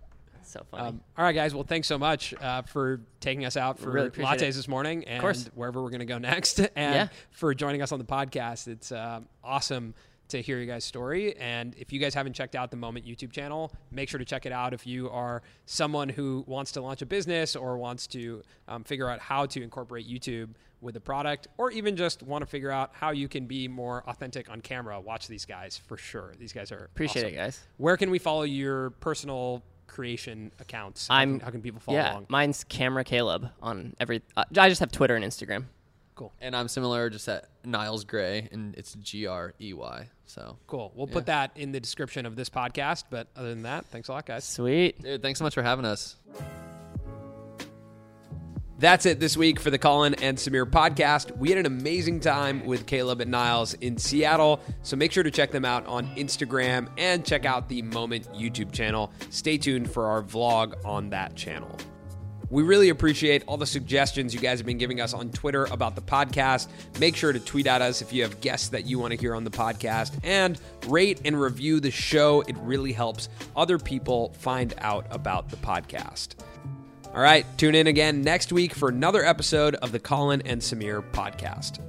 So funny. Um, all right, guys. Well, thanks so much uh, for taking us out for Really lattes it. this morning and course. wherever we're going to go next, and Yeah. for joining us on the podcast. It's um, awesome to hear your guys' story. And if you guys haven't checked out the Moment YouTube channel, make sure to check it out. If you are someone who wants to launch a business or wants to um, figure out how to incorporate YouTube with a product, or even just want to figure out how you can be more authentic on camera, watch these guys for sure. These guys are Appreciate awesome. it, guys. Where can we follow your personal creation accounts? How I'm. can, how can people follow yeah, along? mine's Camera Caleb on every. Uh, I just have Twitter and Instagram. Cool. And I'm similar, just at Niles Grey, and it's G R E Y. So, Cool. We'll Yeah. put that in the description of this podcast. But other than that, thanks a lot, guys. Sweet. dude, thanks so much for having us. That's it this week for the Colin and Samir podcast. We had an amazing time with Caleb and Niles in Seattle, so make sure to check them out on Instagram and check out the Moment YouTube channel. Stay tuned for our vlog on that channel. We really appreciate all the suggestions you guys have been giving us on Twitter about the podcast. Make sure to tweet at us if you have guests that you want to hear on the podcast and rate and review the show. It really helps other people find out about the podcast. All right, tune in again next week for another episode of the Colin and Samir podcast.